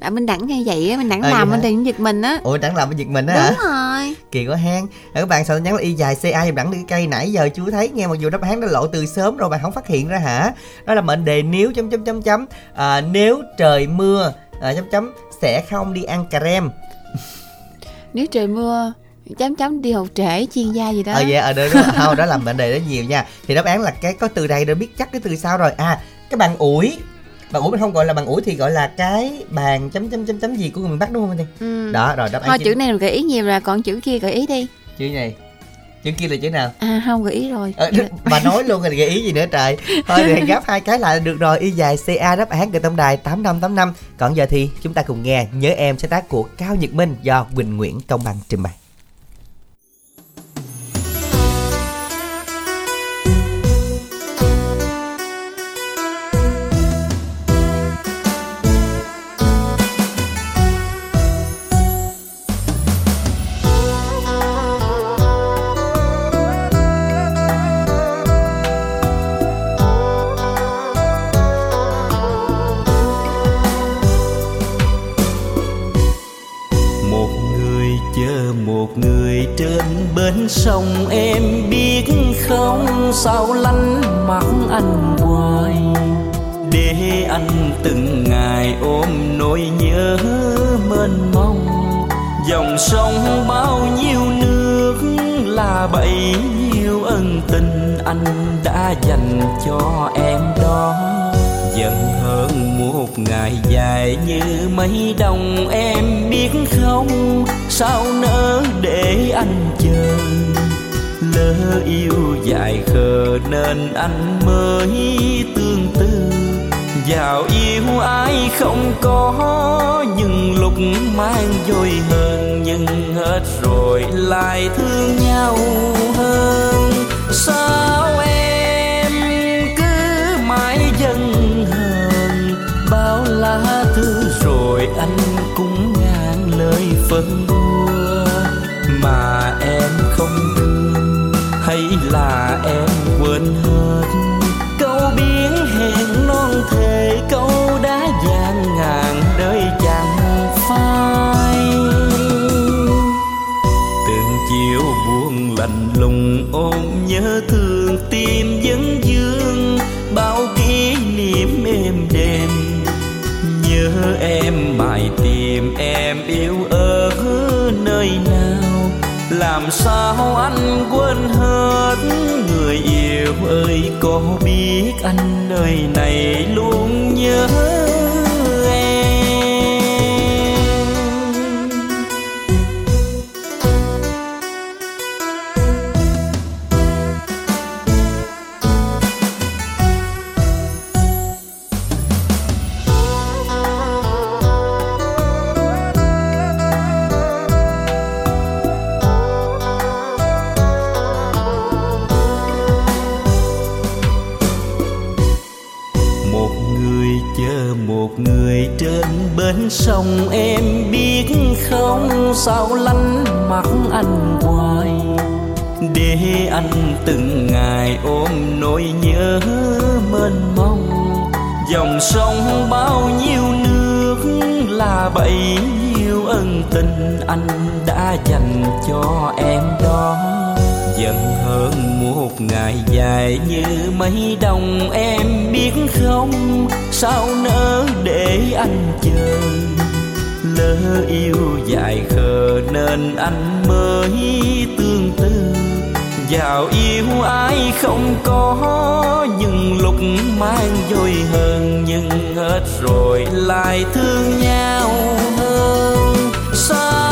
Đã mình đẳng hay vậy á, mình đẳng Ờ, làm vậy mình hả? thì giật mình á. ủa đẳng làm bên giật mình đó hả? Đúng rồi. kỳ quá hang Rồi các bạn sao nhắn là y dài ca giùm đẳng đi cái cây nãy giờ chưa thấy nghe mặc dù đáp án đã lộ từ sớm rồi bạn không phát hiện ra hả? Đó là mệnh đề nếu chấm chấm chấm chấm. À, nếu trời mưa à, chấm chấm sẽ không đi ăn cà rem. Nếu trời mưa chấm chấm đi học trễ chuyên gia gì đó. ờ vậy ở đó, đó không đó là mệnh đề đó nhiều nha. Thì đáp án là cái có từ đây đã biết chắc cái từ sau rồi. À cái bàn ủi. Bàn ủi mình không gọi là bàn ủi thì gọi là cái bàn chấm chấm chấm chấm gì của người miền bắc đúng không anh Ừ. đó rồi đáp án Thôi chữ này gợi ý nhiều rồi, còn chữ kia gợi ý đi. chữ này. Chữ kia là chữ nào? À không gợi ý rồi. Ờ, bà nói luôn rồi gợi ý gì nữa trời. Thôi thì gáp hai cái lại được rồi. Y dài ca đáp án gửi tổng đài tám năm tám năm. Còn giờ thì chúng ta cùng nghe nhớ em sáng tác của cao nhật minh do quỳnh nguyễn công bằng trình bày đã dành cho em đó. Dần hơn một ngày dài như mấy đồng em biết không? Sao nỡ để anh chờ? Lỡ yêu dài khờ nên anh mới tương tư. Vào yêu ai không có, nhưng lúc mang dối hơn. Nhưng hết rồi lại thương nhau hơn. Rồi anh cũng ngàn lời phân bua mà em không thương, hay là em quên hết? Câu biến hẹn non thề, câu đã vàng ngàn đời chẳng phai. Từng chiều buồn lạnh lùng ôm nhớ thương. Tìm em yêu ở nơi nào? Làm sao anh quên hết? Người yêu ơi, có biết anh nơi này luôn nhớ một người trên bến sông, em biết không sao lánh mắt anh hoài. Để anh từng ngày ôm nỗi nhớ mênh mông. Dòng sông bao nhiêu nước là bấy nhiêu ân tình anh đã dành cho em đó dần hơn một ngày dài như mấy đồng em biết không? Sao nỡ để anh chờ? Lỡ yêu dài khờ nên anh mới tương tư. Vào yêu ai không có, nhưng lúc mang vui hơn nhưng hết rồi lại thương nhau hơn. Sao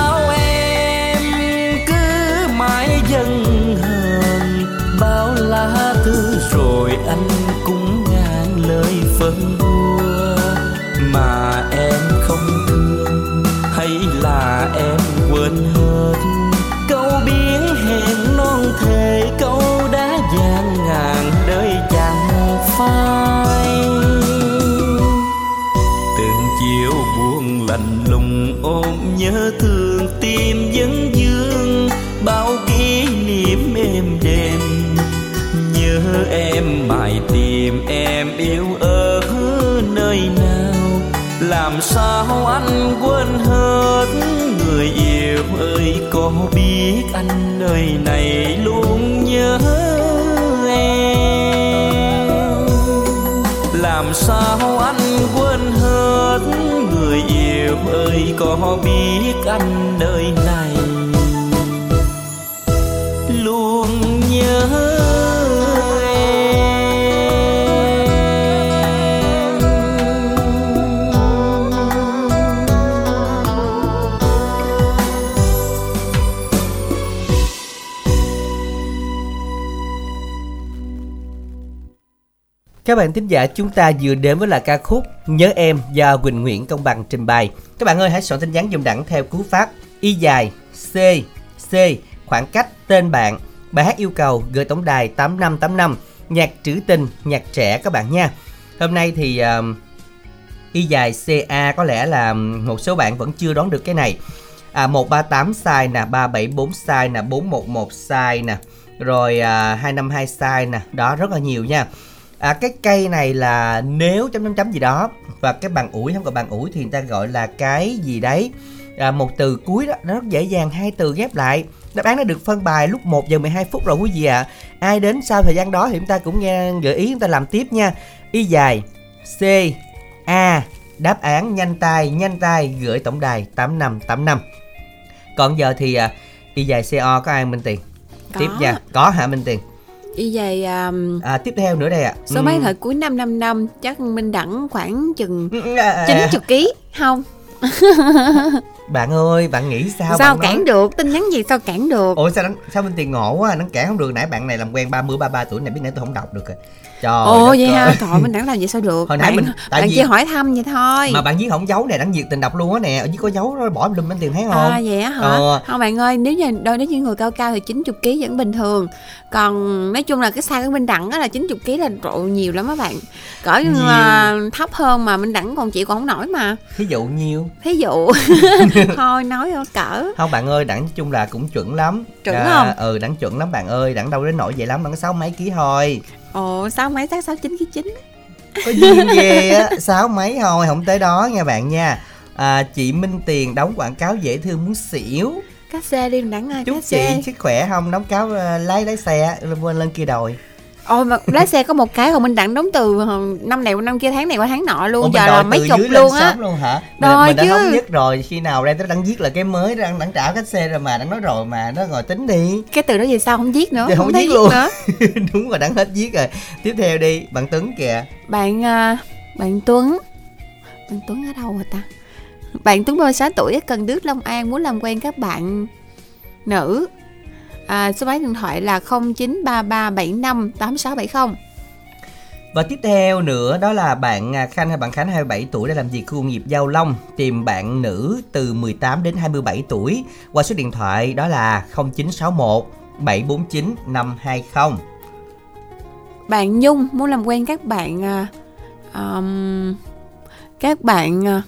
anh cũng ngàn lời phân bua mà em không thương. Hay là em quên hết? Câu biến hẹn non thề, câu đã gian ngàn đời chẳng phai. Từng chiều buồn lạnh lùng ôm nhớ thương. Tìm em yêu ở nơi nào? Làm sao anh quên hết người yêu ơi, có biết anh nơi này luôn nhớ em? Làm sao anh quên hết người yêu ơi, có biết anh nơi này? Các bạn thính giả chúng ta vừa đến với là ca khúc Nhớ Em do Quỳnh Nguyễn Công Bằng trình bày. Các bạn ơi hãy soạn tin nhắn dùng đẳng theo cú pháp Y dài C C khoảng cách tên bạn. Bài hát yêu cầu gửi tổng đài 8585 nhạc trữ tình, nhạc trẻ các bạn nha. Hôm nay thì uh, Y dài CA có lẽ là một số bạn vẫn chưa đoán được cái này. À 138 sai nè, 374 sai nè, 411 sai nè. Rồi à, 252 sai nè, đó rất là nhiều nha à, cái cây này là nếu chấm chấm chấm gì đó. Và cái bằng ủi không còn bằng ủi thì người ta gọi là cái gì đấy? À, một từ cuối đó nó rất dễ dàng hai từ ghép lại. Đáp án đã được phân bài lúc 1 giờ 12 phút rồi quý vị ạ. Ai đến sau thời gian đó thì chúng ta cũng nghe gợi ý chúng ta làm tiếp nha. Y dài c a. Đáp án nhanh tay nhanh tay gửi tổng đài 8585 còn giờ thì à, y dài co có ai minh tiền? Tiếp nha. Có hả minh tiền Y về um, à, tiếp theo nữa đây ạ số máy Ừm. thời cuối năm năm năm chắc Minh đẳng khoảng chừng À, à, 90 kg không? bạn ơi bạn nghĩ sao sao cản nói- được? Tin nhắn gì sao cản được? ủa sao sao minh tiền ngộ quá nó cản không được nãy bạn này làm quen 30 33 tuổi này biết nãy tôi không đọc được rồi trời Ồ vậy ha, trời Minh đẳng làm vậy sao được? Hồi nãy bạn, mình- tại bạn vì- chỉ hỏi thăm vậy thôi. mà bạn viết không giấu nè đáng nhiệt tình đọc luôn á nè ở dưới có dấu nó bỏ lum minh tiền thấy không À vậy á hả? Ờ. Không bạn ơi, nếu như đôi nếu như người cao cao thì 90 kg vẫn bình thường. Còn nói chung là cái size của Minh Đẳng á là 90 kg là độ nhiều lắm á bạn. Cỡ là thấp hơn mà Minh Đẳng còn chịu còn không nổi mà. thí dụ nhiêu Thí dụ thôi nói cỡ không bạn ơi đẳng nói chung là cũng chuẩn lắm Chuẩn không? ừ đẳng chuẩn lắm bạn ơi đẳng đâu đến nổi vậy lắm đẳng sáu mấy ký thôi Ồ sáu mấy tháng sáu chín ký chín. Có duyên ghê á? Sáu mấy thôi không tới đó nha bạn nha. À, chị Minh Tiền đóng quảng cáo dễ thương muốn xỉu. Cá xe đi Đẳng ơi chúc chị xe. sức khỏe không? Đóng cáo ờ, lái lái xe lên lên kia đồi Ồ mà lái xe có một cái còn Minh Đẳng đóng từ năm này qua năm kia tháng này qua tháng nọ luôn Ủa, mình Giờ là mấy chục luôn á. luôn hả? Đòi mình đã chứ. thống nhất rồi khi nào đây tôi đang viết là cái mới đang đang trả khách xe rồi mà đang nói rồi mà nó ngồi tính đi. Cái từ đó về sau không viết nữa Thì không Không thấy luôn. nữa. Đúng rồi đang hết viết rồi. Tiếp theo đi bạn Tuấn kìa. Bạn à, bạn Tuấn. Bạn Tuấn ở đâu rồi ta? Bạn Tuấn 36 tuổi ở Cần Đước Long An Muốn làm quen các bạn nữ à, Số máy điện thoại là 0933758670 Và tiếp theo nữa đó là bạn à, Khanh hay bạn Khánh 27 tuổi đã làm việc khu công nghiệp Giao Long tìm bạn nữ từ 18 đến 27 tuổi qua số điện thoại đó là 0961 749 520. Bạn Nhung muốn làm quen các bạn à, um, Các bạn à,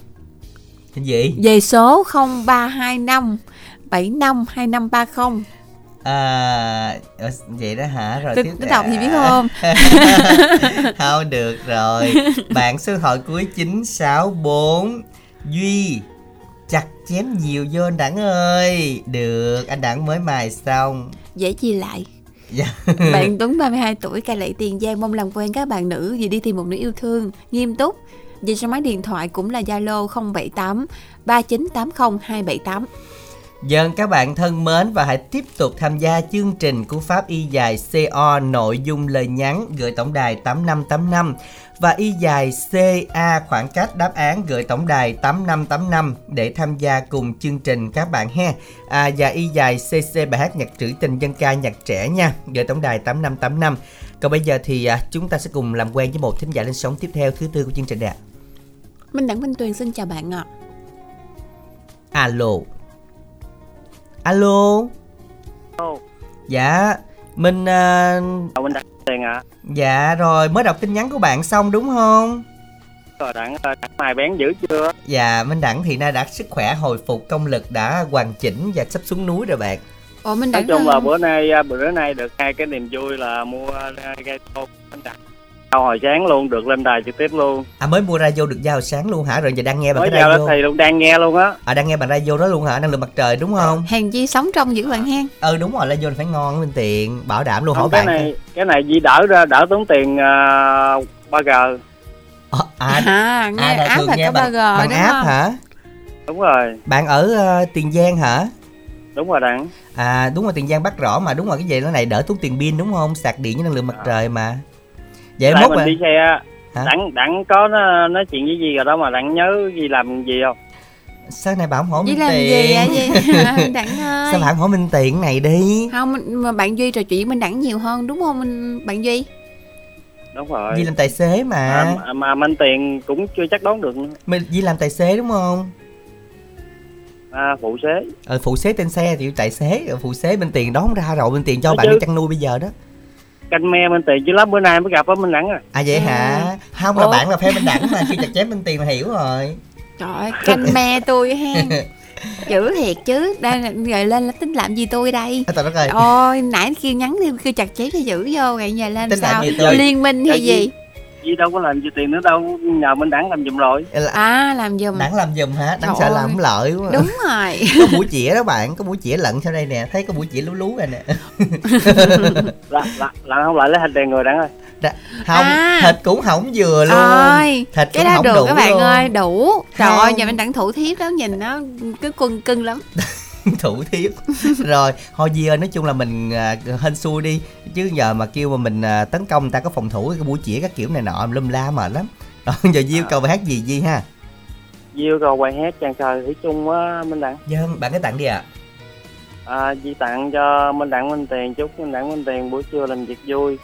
Cái gì? về số 0325 752530 À, vậy đó hả? Rồi Tôi- tiếp tôi đọc thì biết không? không được rồi. Bạn số thoại cuối 964 Duy chặt chém nhiều vô anh Đẳng ơi. Được, anh Đẳng mới mài xong. Dễ chia lại Dạ. Bạn Tuấn 32 tuổi cai lệ Tiền Giang mong làm quen các bạn nữ vì đi tìm một nữ yêu thương, nghiêm túc. Về số máy điện thoại cũng là Zalo 078 3980 278. Dân các bạn thân mến và hãy tiếp tục tham gia chương trình của Pháp Y dài CO nội dung lời nhắn gửi tổng đài 8585 và Y dài CA khoảng cách đáp án gửi tổng đài 8585 để tham gia cùng chương trình các bạn ha. À, và Y dài CC bài hát nhạc trữ tình dân ca nhạc trẻ nha, gửi tổng đài 8585. Còn bây giờ thì à, chúng ta sẽ cùng làm quen với một thính giả lên sóng tiếp theo thứ tư của chương trình ạ. Minh Đẳng Minh Tuyền xin chào bạn ạ. Alo. Alo. Alo. Dạ, mình Đẳng Tiền ạ. Dạ rồi mới đọc tin nhắn của bạn xong đúng không? Rồi Đẳng, ờ, Đẳng mài bén dữ chưa? Dạ Minh Đẳng thì nay đã sức khỏe hồi phục công lực đã hoàn chỉnh và sắp xuống núi rồi bạn Ồ Minh Nói Đẳng chung là bữa nay bữa nay được hai cái niềm vui là mua ờ, gai tôm Minh Đẳng. Sau hồi sáng luôn được lên đài trực tiếp luôn. À mới mua radio được giao sáng luôn hả? Rồi giờ đang nghe bằng Mới cái radio thì luôn đang nghe luôn á. À đang nghe bằng radio đó luôn hả? Năng lượng mặt trời đúng không? hàng chi sống trong dữ bạn hen. Ừ đúng rồi radio là phải ngon Minh Tiện Bảo đảm luôn hỏi Không, cái bạn này cái này gì đỡ ra đỡ tốn tiền uh, 3G. Ờ, À, À, nghe à, áp là nghe có bằng, 3G bằng đúng app không? hả? Đúng rồi, Bạn ở ờ, Tiền Giang hả? đúng rồi Đẳng. À đúng rồi Tiền Giang bắt rõ mà đúng rồi cái gì nó này đỡ tốn tiền pin đúng không? Sạc điện với năng lượng mặt trời mà Vậy Lại mốt mình mà đi xe Hả? Đẳng Đẳng có nó, nói chuyện với gì rồi đó mà Đẳng nhớ gì làm gì không? Này bạn không hỏi Minh làm gì Tiện vậy gì? Đẳng ơi. Sao bạn hỏi Minh Tiện này đi Không mà bạn Duy trò chuyện với Minh Đẳng nhiều hơn đúng không Minh bạn Duy? Đúng rồi. Di làm tài xế mà mà, mà Minh Tiền cũng chưa chắc đón được. Mình Di làm tài xế đúng không? à, phụ xế Ờ, phụ xế tên xe thì tài xế phụ xế bên tiền đón ra rồi bên tiền cho Có bạn chứ. đi chăn nuôi bây giờ đó canh me bên tiền chứ lắm bữa nay mới gặp ở Minh Đẳng à. À vậy hả? Không là Ủa? bạn là phe bên đẳng mà khi chặt chém bên tiền là hiểu rồi. Trời ơi, canh me tôi hen. Chữ thiệt chứ Đây là rồi lên là tính làm gì tôi đây? À, tao đất ơi Ôi nãy kêu nhắn đi kêu chặt chém cho giữ vô Rồi giờ lên Tính sao? Liên minh hay gì? Gì đâu có làm gì tiền nữa đâu nhờ Minh Đẳng làm giùm rồi à làm giùm Đẳng làm giùm hả? Đẳng Trời sợ ơi. làm không lợi quá. đúng rồi có mũi chĩa đó bạn, có mũi chĩa lận sau đây nè, thấy có mũi chĩa lú lú rồi nè. là, là, là không lại lấy hình đèn người Đẳng ơi Đã- không, À. thịt cũng không vừa luôn. ơi thịt cái cũng đó không được đủ các bạn luôn. ơi đủ trời Không. ơi giờ mình đẳng thủ thiếp đó nhìn nó cứ cưng cưng lắm thủ thiếp. Rồi thôi Di ơi nói chung là mình à, hên xui đi. Chứ giờ mà kêu mà mình à, tấn công người ta có phòng thủ cái mũi chĩa các kiểu này nọ lum la mệt lắm. Rồi giờ Di yêu cầu bài hát gì Di ha? Di yêu cầu bài hát chàng trời thủy chung á Minh Đẳng dân bạn cái tặng đi ạ. À, Di tặng cho Minh Đẳng Minh Tiền chúc Minh Đẳng Minh Tiền buổi trưa làm việc vui.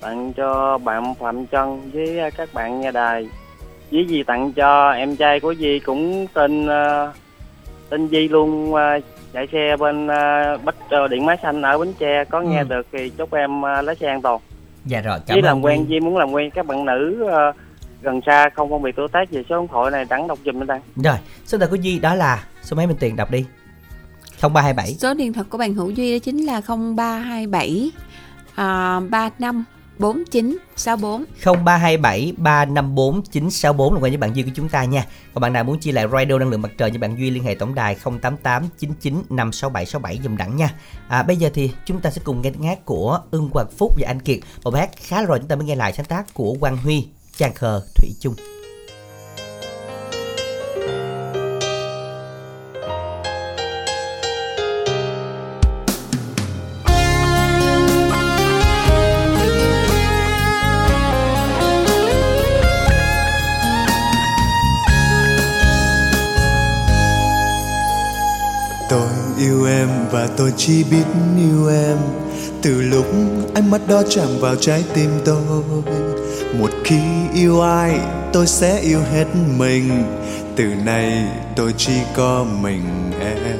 Tặng cho bạn Phạm Trân với à, các bạn nghe đài. Với Di tặng cho em trai của Di cũng tên à, tên Di luôn à, chạy xe bên à, bách ờ, điện máy xanh ở Bến Tre có nghe Ừ. được thì chúc em à, lái xe an toàn dạ rồi cảm với làm quen Di. Di muốn làm quen các bạn nữ à, gần xa không phân biệt tuổi tác về số điện thoại này đẳng đọc giùm Minh Đẳng rồi số điện thoại của Di đó là số mấy mình tiền đọc đi 0327 số điện thoại của bạn Hữu Duy đó chính là 0327 à, 35 49 64 0327 354 964 là quen với bạn Duy của chúng ta nha. Còn bạn nào muốn chia lại radio năng lượng mặt trời với bạn Duy liên hệ tổng đài 088 99 567 67 dùm đẳng nha. À, bây giờ thì chúng ta sẽ cùng nghe ngát của Ưng Hoàng Phúc và Anh Kiệt. Một bài hát khá rồi chúng ta mới nghe lại sáng tác của Quang Huy, Chàng khờ Thủy chung. Em và tôi chỉ biết yêu em. Từ lúc ánh mắt đó chạm vào trái tim tôi, Một khi yêu ai, tôi sẽ yêu hết mình. Từ nay tôi chỉ có mình em.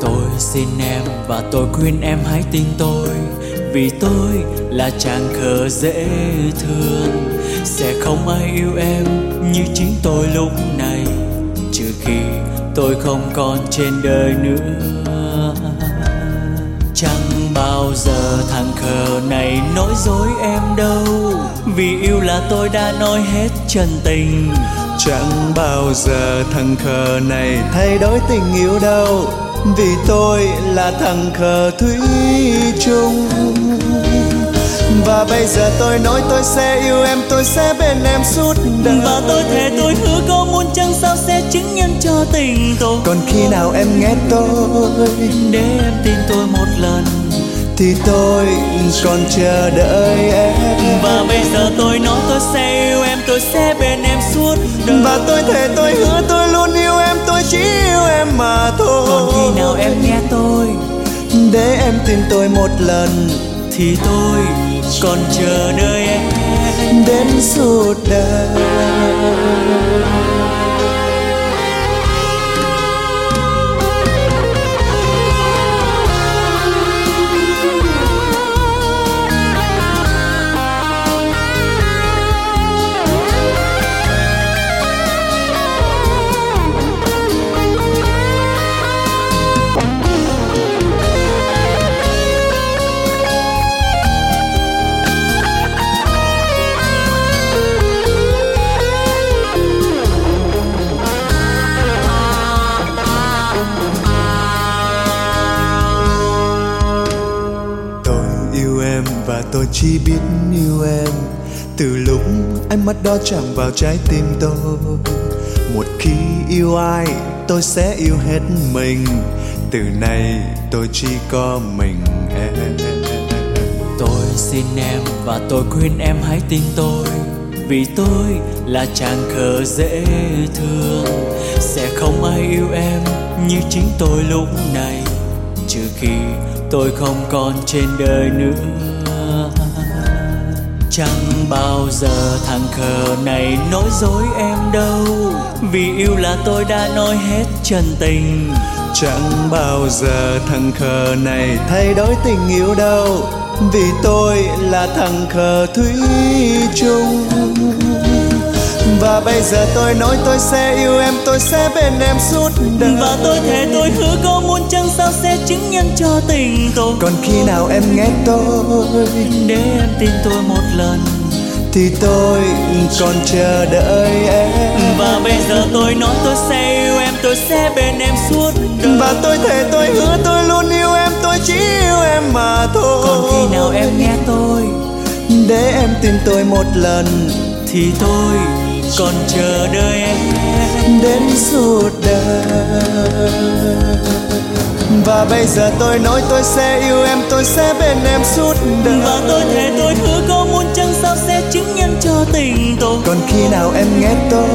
Tôi xin em và tôi khuyên em hãy tin tôi, Vì tôi là chàng khờ dễ thương. Sẽ không ai yêu em như chính tôi lúc này, Trừ khi tôi không còn trên đời nữa. Chẳng bao giờ thằng khờ này nói dối em đâu. Vì yêu là tôi đã nói hết chân tình. Chẳng bao giờ thằng khờ này thay đổi tình yêu đâu. Vì tôi là thằng khờ thủy chung. Và bây giờ tôi nói tôi sẽ yêu em Tôi sẽ bên em suốt đời. Và tôi thề tôi hứa có muôn trăng sao sẽ chứng nhân cho tình tôi. Còn khi nào em nghe tôi Để em tin tôi một lần. Thì tôi còn chờ đợi em. Và bây giờ tôi nói tôi sẽ yêu em Tôi sẽ bên em suốt đời. Và tôi thề tôi hứa tôi luôn yêu em Tôi chỉ yêu em mà thôi. Còn khi nào em nghe tôi Để em tin tôi một lần Thì tôi còn chờ đợi em Đến suốt đời. Và tôi chỉ biết yêu em. Từ lúc ánh mắt đó chạm vào trái tim tôi, Một khi yêu ai, tôi sẽ yêu hết mình. Từ nay tôi chỉ có mình em. Tôi xin em và tôi khuyên em hãy tin tôi, Vì tôi là chàng khờ dễ thương. Sẽ không ai yêu em như chính tôi lúc này, Trừ khi tôi không còn trên đời nữa. Chẳng bao giờ thằng khờ này nói dối em đâu. Vì yêu là tôi đã nói hết chân tình. Chẳng bao giờ thằng khờ này thay đổi tình yêu đâu. Vì tôi là thằng khờ thủy chung. Và bây giờ tôi nói tôi sẽ yêu em Tôi sẽ bên em suốt đời. Và tôi thề tôi hứa có muôn trăng sao sẽ chứng nhân cho tình tôi. Còn khi nào em nghe tôi Để em tin tôi một lần. thì tôi còn chờ đợi em. Và bây giờ tôi nói tôi sẽ yêu em tôi sẽ bên em suốt đời. Và tôi thề tôi hứa tôi luôn yêu em tôi chỉ yêu em mà thôi. Còn khi nào em nghe tôi để em tin tôi một lần thì tôi còn chờ đợi em đến suốt đời. Và bây giờ tôi nói tôi sẽ yêu em tôi sẽ bên em suốt đời. Và tôi thề tôi hứa có muôn chân sao sẽ chứng nhân cho tình tôi. Còn khi nào em nghe tôi?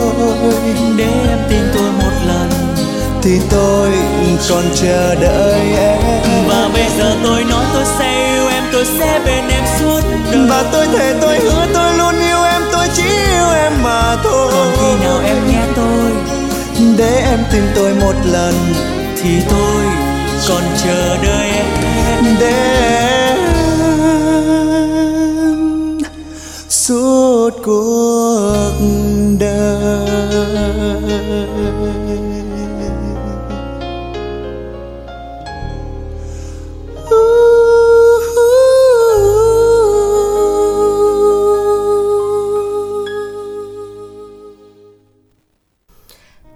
Để em tin tôi một lần. Thì tôi còn chờ đợi em. Và bây giờ tôi nói tôi sẽ yêu em tôi sẽ bên em suốt đời. Và tôi thề tôi hứa tôi luôn yêu em tôi chỉ yêu em mà thôi. Còn khi nào em nghe tôi để em tin tôi một lần thì tôi còn chờ đợi em. Để em suốt cuộc đời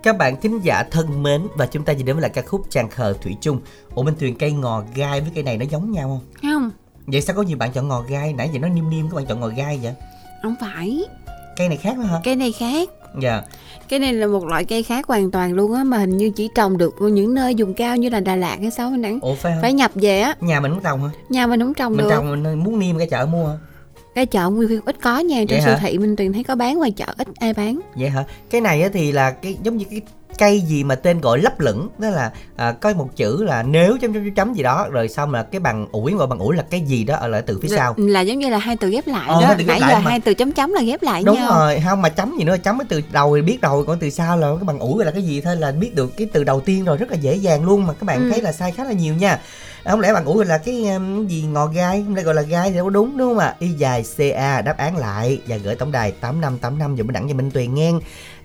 Các bạn thính giả thân mến và chúng ta chỉ đến với lại ca khúc Chàng khờ Thủy chung. Ủa Minh Tuyền cây ngò gai với cây này nó giống nhau không? Không, Vậy sao có nhiều bạn chọn ngò gai? Nãy giờ nó niêm niêm các bạn chọn ngò gai vậy? không phải. Cây này khác nữa hả? Cái này khác. Dạ. Cái này là một loại cây khác hoàn toàn luôn á mà hình như chỉ trồng được ở những nơi vùng cao như là Đà Lạt hay sao nắng. Ủa phải không? Phải nhập về á, Nhà mình cũng trồng hả? nhà mình không trồng Mình được. trồng mình muốn niêm cái chợ mua hả? Cái chợ Nguyên Phiên ít có nha, hả? siêu thị mình từng thấy có bán ngoài chợ ít ai bán. Vậy hả? Cái này thì là cái giống như cái cây gì mà tên gọi lấp lửng đó là à, có một chữ là nếu chấm chấm chấm chấm gì đó rồi xong là cái bằng ủi gọi bằng ủi là cái gì đó ở lại từ phía sau Là, giống như là hai từ ghép lại Ờ, đó. Nãy lại giờ mà. hai từ chấm chấm là ghép lại đúng nhau. rồi không mà chấm gì nữa chấm cái từ đầu thì biết rồi còn từ sau là cái bằng ủi là cái gì thôi là biết được cái từ đầu tiên rồi rất là dễ dàng luôn mà các bạn Ừ. thấy là sai khá là nhiều nha không lẽ bạn ngủ là cái um, gì ngò gai? Không lẽ gọi là gai thì đâu có đúng đúng không ạ? Y dài ca đáp án lại. Và gửi tổng đài tám năm tám năm dùm đẳng cho minh tuyền nghe.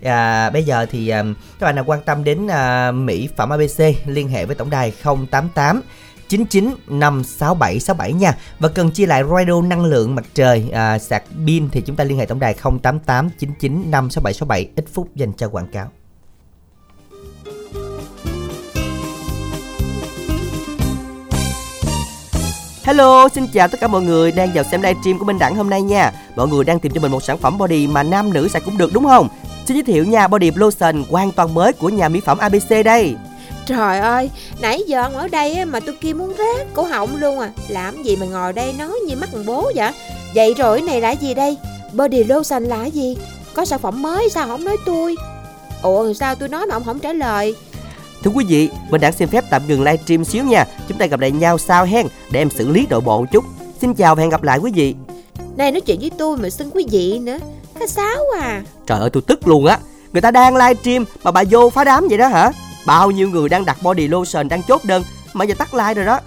À, bây giờ thì um, các bạn nào quan tâm đến à, mỹ phẩm abc liên hệ với tổng đài 088 99 567 67 nha. Và cần chia lại radio năng lượng mặt trời à, sạc pin thì chúng ta liên hệ tổng đài 088 99 567 67 ít phút dành cho quảng cáo. Hello, xin chào tất cả mọi người đang vào xem livestream của Minh Đẳng hôm nay nha. Mọi người đang tìm cho mình một sản phẩm body mà nam nữ xài cũng được đúng không? Xin giới thiệu nha, body lotion hoàn toàn mới của nhà mỹ phẩm ABC đây. Trời ơi, nãy giờ ông ở đây mà tôi kia muốn rát cổ họng luôn à Làm gì mà ngồi đây nói như mắt thằng bố vậy Vậy rồi này là gì đây Body lotion là gì Có sản phẩm mới sao không nói tôi Ủa sao tôi nói mà ông không trả lời Thưa quý vị, mình đang xin phép tạm ngừng livestream xíu nha. Chúng ta gặp lại nhau sau hen để em xử lý nội bộ một chút. Xin chào và hẹn gặp lại quý vị. Này nói chuyện với tôi mà xưng quý vị nữa Khách sáo à Trời ơi tôi tức luôn á. Người ta đang livestream mà bà vô phá đám vậy đó hả? Bao nhiêu người đang đặt body lotion đang chốt đơn mà giờ tắt like rồi đó.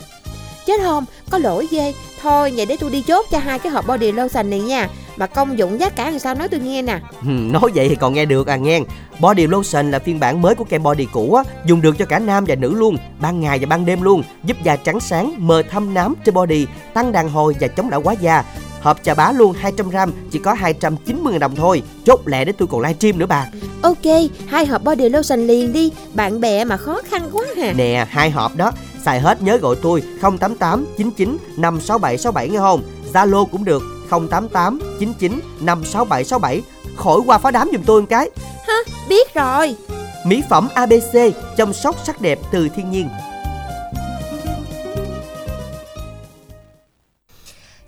Chết không, có lỗi ghê Thôi vậy để tôi đi chốt cho hai cái hộp body lotion này nha Mà công dụng giá cả làm sao nói tôi nghe nè Ừ, nói vậy thì còn nghe được à nghe. Body lotion là phiên bản mới của kem body cũ á, dùng được cho cả nam và nữ luôn, ban ngày và ban đêm luôn, giúp da trắng sáng, mờ thâm nám trên body, tăng đàn hồi và chống lão hóa da. Hộp trà bá luôn 200g chỉ có 290 đồng thôi. Chốt lẹ để tôi còn livestream nữa bà. Ok, hai hộp body lotion liền đi Bạn bè mà khó khăn quá hà Nè, hai hộp đó, xài hết nhớ gọi tôi 088 99 567 67 nghe không? Zalo cũng được 088 99 567 67. Khỏi qua phá đám giùm tôi một cái. Ha, biết rồi Mỹ phẩm ABC chăm sóc sắc đẹp từ thiên nhiên.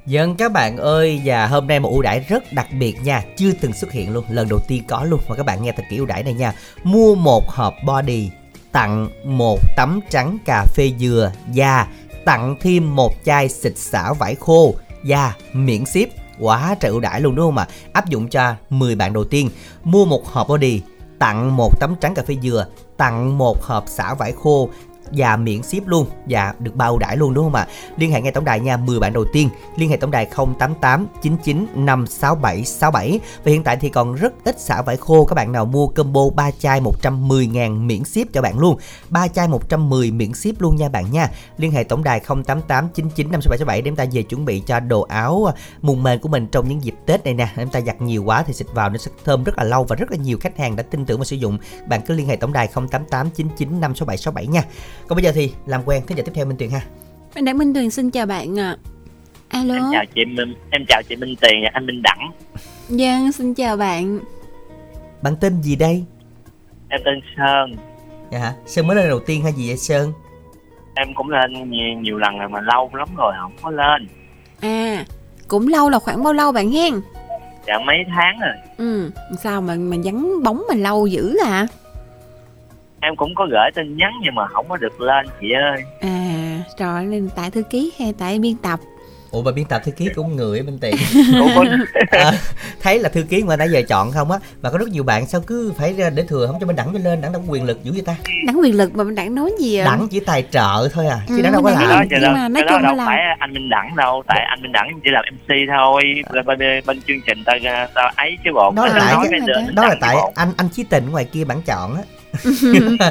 Dân các bạn ơi và hôm nay một ưu đãi rất đặc biệt nha Chưa từng xuất hiện luôn, lần đầu tiên có luôn Mà các bạn nghe thật kỹ ưu đãi này nha Mua một hộp body Tặng một tấm trắng cà phê dừa Da Tặng thêm một chai xịt xả vải khô Da miễn ship Quá trời ưu đãi luôn, đúng không ạ? Áp dụng cho 10 bạn đầu tiên. Mua một hộp body, Tặng một tấm trắng cà phê dừa, Tặng một hộp xả vải khô và miễn ship luôn và được bao đãi luôn, đúng không ạ? Liên hệ ngay tổng đài nha 10 bạn đầu tiên. Liên hệ tổng đài 088 99 567 67 và hiện tại thì còn rất ít xả vải khô. Các bạn nào mua combo 3 chai 110 ngàn miễn ship cho bạn luôn. 3 chai 110 miễn ship luôn nha bạn nha. Liên hệ tổng đài 088 99 567 để chúng ta về chuẩn bị cho đồ áo à, mùng mền của mình trong những dịp Tết này nè. Chúng ta giặt nhiều quá thì xịt vào nó sẽ thơm rất là lâu và rất là nhiều khách hàng đã tin tưởng và sử dụng. Bạn cứ liên hệ tổng đài 088 99 567 67 nha còn bây giờ thì làm quen thế giờ tiếp theo Minh Tuyền ha Minh Đẳng Minh Tuyền xin chào bạn ạ. Alo. Em chào chị Minh, em chào chị Minh Tiền và anh Minh Đẳng. Dân xin chào bạn. bạn tên gì đây Em tên Sơn. dạ hả Sơn mới lên đầu tiên hay gì vậy Sơn Em cũng lên nhiều, nhiều lần rồi mà lâu lắm rồi không có lên. À, cũng lâu là khoảng bao lâu bạn hen? Dạ mấy tháng rồi. Ừ, sao mà mà vắng bóng mà lâu dữ à? Em cũng có gửi tin nhắn nhưng mà không có được lên chị ơi. À, rồi nên tại thư ký hay tại biên tập? Ủa bà biên tập thư ký cũng người ở bên tiền à, Thấy là thư ký mà nãy giờ chọn không á Mà có rất nhiều bạn sao cứ phải ra để thừa không cho bên đẳng cho lên Đẳng đâu có quyền lực dữ vậy ta Đẳng quyền lực mà mình đẳng nói gì à? Đẳng chỉ tài trợ thôi à Chứ Ừ, đẳng đâu có Đẳng làm Nhưng đó, mà nói chung đâu là- phải anh Minh Đẳng đâu. Tại anh Minh Đẳng chỉ làm MC thôi. Bên, bên, bên chương trình ta, ta ấy chứ bộ. Đó là Ta tại nói Minh Đó là Đẳng tại anh anh chí tình ngoài kia bản chọn á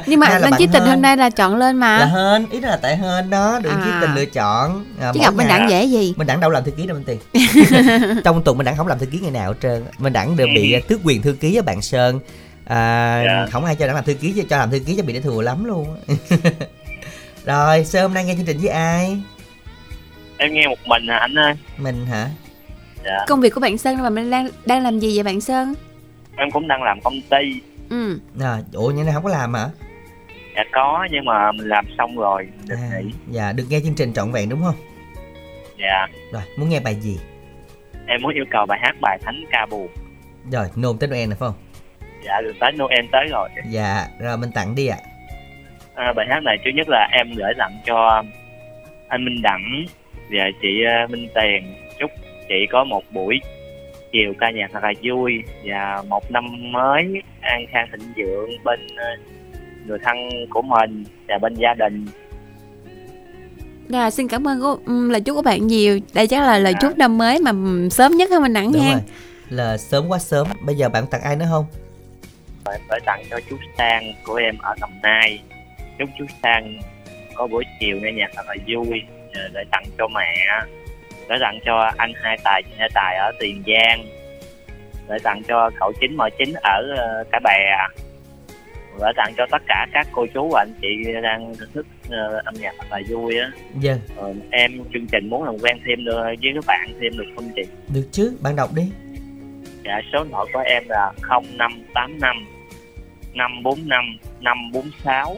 Nhưng mà bạn chí tình hơn? hôm nay là chọn lên mà. Là hên Ý là tại hên đó Được À. chí tình lựa chọn à, Chứ gặp ngày- đẳng dễ gì? Minh Đẳng đâu làm thư ký đâu bên tiền Trong tuần Minh Đẳng không làm thư ký ngày nào hết trơn Minh Đẳng đều bị à, tước quyền thư ký á bạn Sơn à, Dạ. Không ai cho Đẳng làm thư ký chứ cho làm thư ký cho bị để thừa lắm luôn á. Rồi Sơn hôm nay nghe chương trình với ai Em nghe một mình à anh ơi. Mình hả Dạ. Công việc của bạn Sơn là mình đang đang làm gì vậy bạn Sơn? Em cũng đang làm công ty. Ừ. à, Ủa như này không có làm hả Dạ có nhưng mà mình làm xong rồi. Được à, nghỉ. Dạ được nghe chương trình trọn vẹn đúng không Dạ. Rồi muốn nghe bài gì Em muốn yêu cầu bài hát bài Thánh ca buồn. Rồi nôn tới Noel này phải không Dạ được tới Noel tới rồi. Dạ rồi mình tặng đi ạ À, bài hát này thứ nhất là em gửi tặng cho anh Minh Đẳng và chị ờ, Minh Tiền chúc chị có một buổi chiều ca nhạc thật là vui. Và một năm mới an khang thịnh vượng bên ờ, người thân của mình và bên gia đình. Rồi xin cảm ơn cô, um, lời chúc của bạn nhiều. Đây chắc là lời chúc năm mới mà sớm nhất hả mình Đúng ha. Là sớm quá sớm. Bây giờ bạn tặng ai nữa không? Em gửi tặng cho chú Sang của em ở Đồng Nai. Chúc chú Sang có buổi chiều nghe nhạc thật là vui. Gửi tặng cho mẹ gửi tặng cho anh hai tài chị hai tài ở Tiền Giang. Gửi tặng cho cậu chín m chín ở ờ, Cái Bè gửi tặng cho tất cả các cô chú và anh chị đang thưởng thức ờ, âm nhạc thật là vui á. Vâng. Ờ, em chương trình muốn làm quen thêm được với các bạn thêm được không chị? Được chứ bạn đọc đi. Dạ số điện thoại của em là 0585 545 546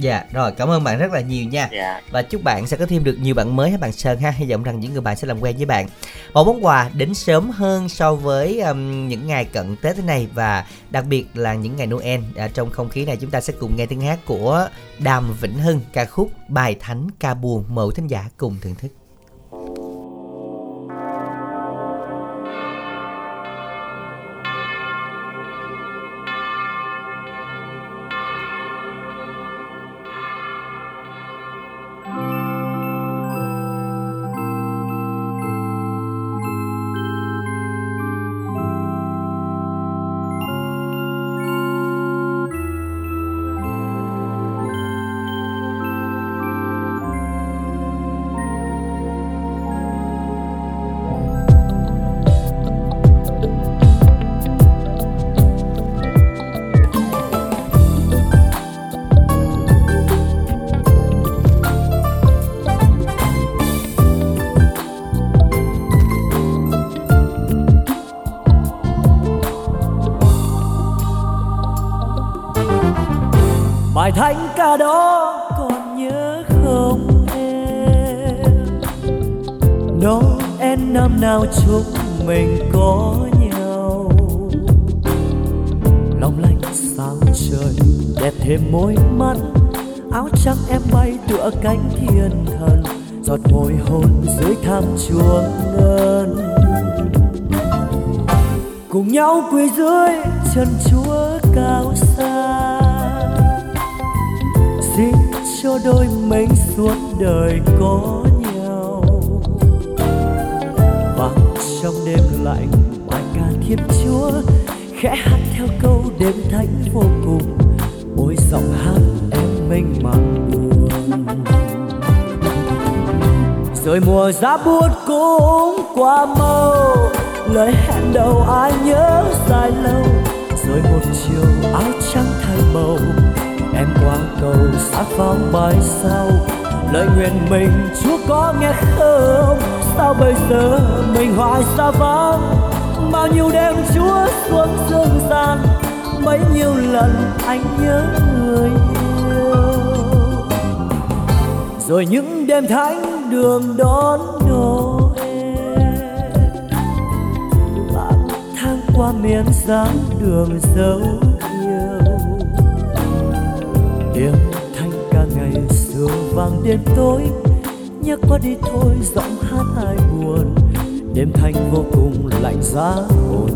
Dạ rồi cảm ơn bạn rất là nhiều nha. Dạ. Và chúc bạn sẽ có thêm được nhiều bạn mới hả bạn Sơn ha? Hy vọng rằng những người bạn sẽ làm quen với bạn. Một món quà đến sớm hơn so với um, những ngày cận Tết thế này Và đặc biệt là những ngày Noel. À, Trong không khí này chúng ta sẽ cùng nghe tiếng hát của Đàm Vĩnh Hưng Ca khúc Bài Thánh Ca Buồn Mời quý thính giả cùng thưởng thức buốt cũng qua màu. Lời hẹn đầu ai nhớ dài lâu. Rồi một chiều áo trắng thay màu. Em qua cầu sát vắng bài sau. Lời nguyện mình chúa có nghe không? Sao bây giờ mình hoài xa vắng? Bao nhiêu đêm chúa xuống dương gian. Bấy nhiêu lần anh nhớ người yêu. Rồi những đêm thánh đường đón thang dáng đường dấu yêu. Tiếng thanh ca ngày xưa vang đêm tối, nhớ qua đi thôi, giọng hát ai buồn. Đêm thanh vô cùng lạnh giá hồn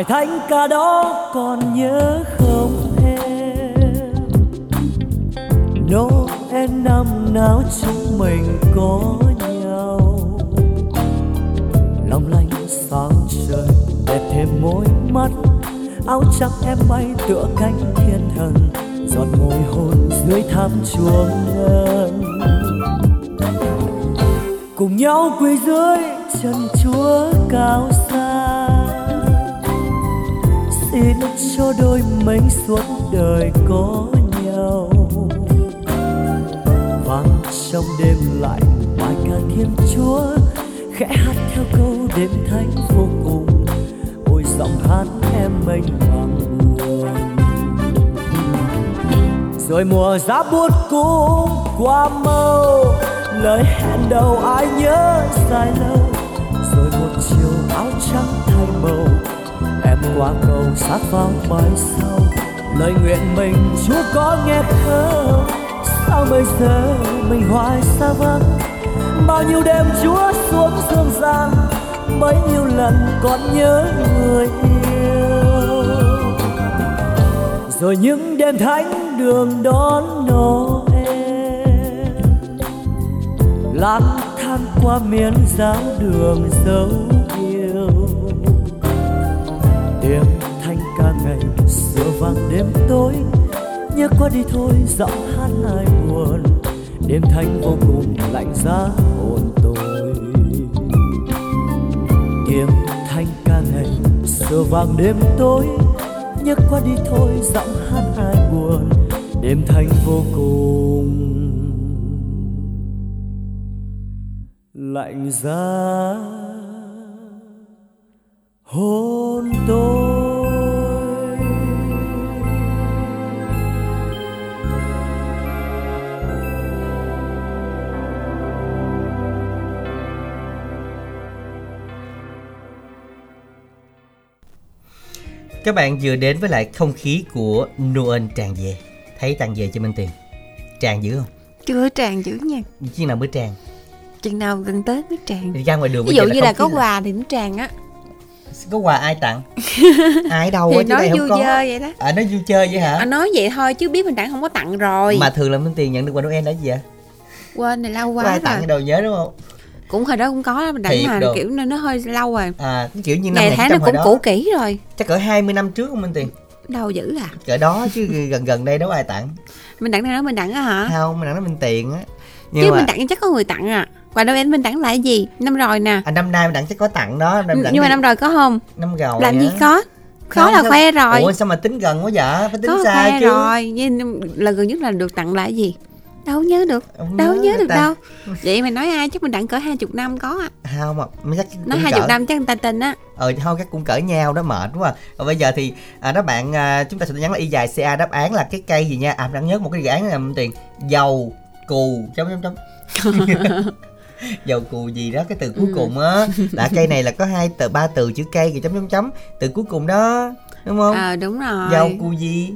bài thánh ca đó còn nhớ không em? Noel năm nào chúng mình có nhau? Long lanh sáng trời đẹp thêm môi mắt. Áo trắng em bay tựa cánh thiên thần, giọt môi hôn dưới tháp chuông ngân. Cùng nhau quỳ dưới chân chúa cao tin cho đôi mình suốt đời có nhau. Vang trong đêm lạnh bài ca thiên chúa khẽ hát theo câu đêm thánh vô cùng. Ôi giọng hát em mênh mang buồn. Rồi mùa giá buốt cũng qua mau, lời hẹn đầu ai nhớ dài lâu. Rồi một chiều áo trắng thay màu qua cầu sát vào bài sau. Lời nguyện mình chúa có nghe không sao bây giờ mình hoài xa vắng? Bao nhiêu đêm chúa xuống dương gian, bấy nhiêu lần còn nhớ người yêu. Rồi những đêm thánh đường đón Noel, lang thang qua miền giáo đường dấu đêm tối. Nhớ qua đi thôi giọng hát ai buồn. Đêm thanh vô cùng lạnh giá hồn tôi. Tiếng thanh ca ngày xưa vàng đêm tối. Nhớ qua đi thôi giọng hát ai buồn. Đêm thanh vô cùng lạnh giá Các bạn vừa đến với lại không khí của Noel tràn về Thấy tràn về cho Minh Tiền Tràn dữ không? chưa tràn dữ nha Khi nào mới tràn? chừng nào gần tết mới tràn ra ngoài đường ví dụ là như là có quà thì nó tràn á Có quà ai tặng? ai đâu thì nói vui chơi vậy đó À nói vui chơi vậy hả? à, nói vậy thôi chứ biết mình đặng không có tặng rồi Mà thường là Minh Tiền nhận được quà Noel là gì vậy? quên này lâu quá ai tặng đâu nhớ đúng không? Cũng hồi đó cũng có đó, mình đặng Thiệp mà đồ. kiểu nó, nó hơi lâu rồi. À kiểu như năm ngày tháng nó 1900 hồi cũng đó cũ kỹ rồi. Chắc cỡ 20 năm trước không Minh Tiền? đâu dữ à. Cỡ đó chứ gần gần đây đâu ai tặng? Mình đặng này nói mình đặng á hả? Không, mình nói Minh Tiền á. Nhưng chứ mà mình đặng chắc có người tặng à. Quà Noel mình tặng là cái gì? Năm rồi nè. À, năm nay mình đặng chắc có tặng đó. Năm đặng nhưng mà năm rồi có không? Năm rồi làm gì có? Khó Không, là sao- khoe rồi. Ủa sao mà tính gần quá vậy? Phải tính có xa khoe chứ. rồi. Nhưng lần gần nhất là được tặng là cái gì đâu nhớ được Không đâu nhớ nhớ được ta. đâu. Vậy mày nói ai chắc mình đặng cỡ hai chục năm có à. Không mà mà chắc nói hai chục năm chắc người ta tin á. Ờ thôi các cũng cỡ nhau đó mệt quá à. và bây giờ thì à, các bạn à, chúng ta sẽ nhắn là y dài ca đáp án là cái cây gì nha? À đang nhớ một cái dự án là tiền dầu cù chấm chấm chấm. Dầu cù gì đó cái từ cuối Ừ. cùng á. Là cây này là có hai từ ba từ chữ cây kìa chấm chấm chấm. Từ cuối cùng đó đúng không? Ờ đúng rồi. Dầu cù gì?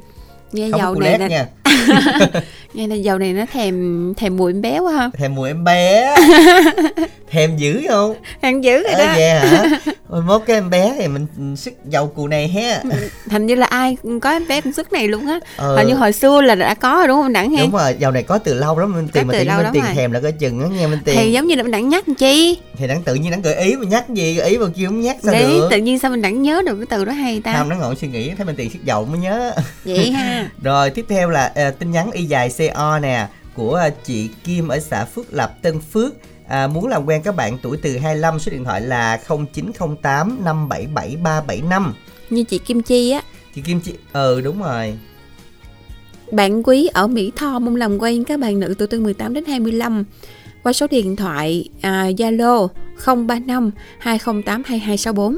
Nghe không dầu này là nha nghe là dầu này nó thèm thèm mùi em béo quá ha. Thèm mùi em bé. Thèm dữ không? Ăn dữ rồi đó. vậy hả? Rồi mốt cái em bé thì mình sức dầu cù này ha. Thành như là ai cũng có em bé công sức này luôn á. Ờ. hình như hồi xưa là đã có rồi đúng không đặng hen đúng rồi dầu này có từ lâu lắm mình tiền mà tiền lâu mình rồi. thèm là coi chừng á nghe mình tiền thì giống như là mình đặng nhắc chi? Thì đáng tự nhiên đáng gợi ý mà nhắc gì gợi ý mà kêu không nhắc sao đấy được. tự nhiên sao mình đặng nhớ được cái từ đó hay ta? Không nó ngồi suy nghĩ thấy mình tiền sức dầu mới nhớ. Vậy ha. Rồi tiếp theo là ờ, tin nhắn y dài co nè của chị Kim ở xã Phước Lập Tân Phước. À, muốn làm quen các bạn tuổi từ 25 số điện thoại là 0908 577 375 như chị Kim Chi á. Chị Kim chị ừ đúng rồi. Bạn quý ở Mỹ Tho mong làm quen các bạn nữ tuổi từ 18 đến 25 qua số điện thoại à, Zalo 035 208 2264.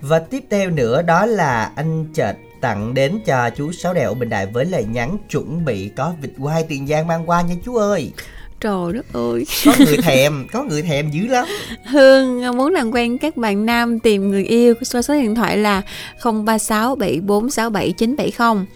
Và tiếp theo nữa đó là anh chợt tặng đến cho chú Sáu Đèo Bình Đại với lời nhắn chuẩn bị có vịt quay Tiền Giang mang qua nha chú ơi. Trời đất ơi. Có người thèm, có người thèm dữ lắm. Hương muốn làm quen các bạn nam tìm người yêu qua số điện thoại là 036 7467 970.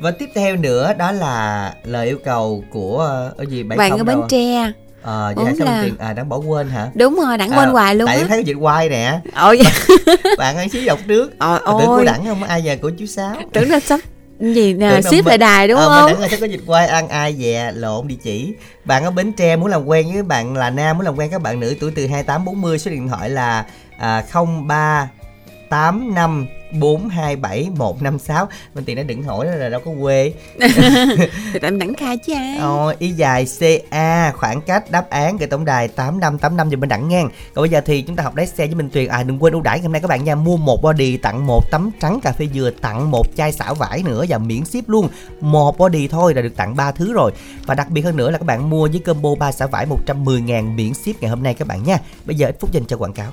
Và tiếp theo nữa đó là lời yêu cầu của ờ, ở gì bảy Bạn ở Bến à? Tre. Ờ, vậy sao là- tiền à đáng bỏ quên hả? Đúng rồi, đặng quên hoài luôn Tại á. thấy vịt quay nè. Ôi. bạn ơi xíu dọc trước. Ờ, Tưởng của ôi. đẳng không ai về của chú Sáu. Tưởng là sắp gì nè, ship lại đài đúng ờ, không? Mình đẳng ơi chắc có vịt quay ăn ai về lộn địa chỉ. Bạn ở Bến Tre muốn làm quen với bạn là nam muốn làm quen các bạn nữ tuổi từ 28 40 số điện thoại là à, 03 85 427 156 Bên tiền nó đừng hỏi là đâu có quê Thì mình đẳng khai chứ ai. Ờ, y dài CA khoảng cách đáp án gửi tổng đài 8585 dùm bên đẳng ngang. Còn bây giờ thì chúng ta học lái xe với Minh Tuyền. À đừng quên ưu đãi hôm nay các bạn nha, mua một body tặng một tấm trắng cà phê dừa, tặng một chai xả vải nữa và miễn ship luôn. Một body thôi là được tặng ba thứ rồi. Và đặc biệt hơn nữa là các bạn mua với combo 3 xả vải 110 000 miễn ship ngày hôm nay các bạn nha. Bây giờ ít phút dành cho quảng cáo.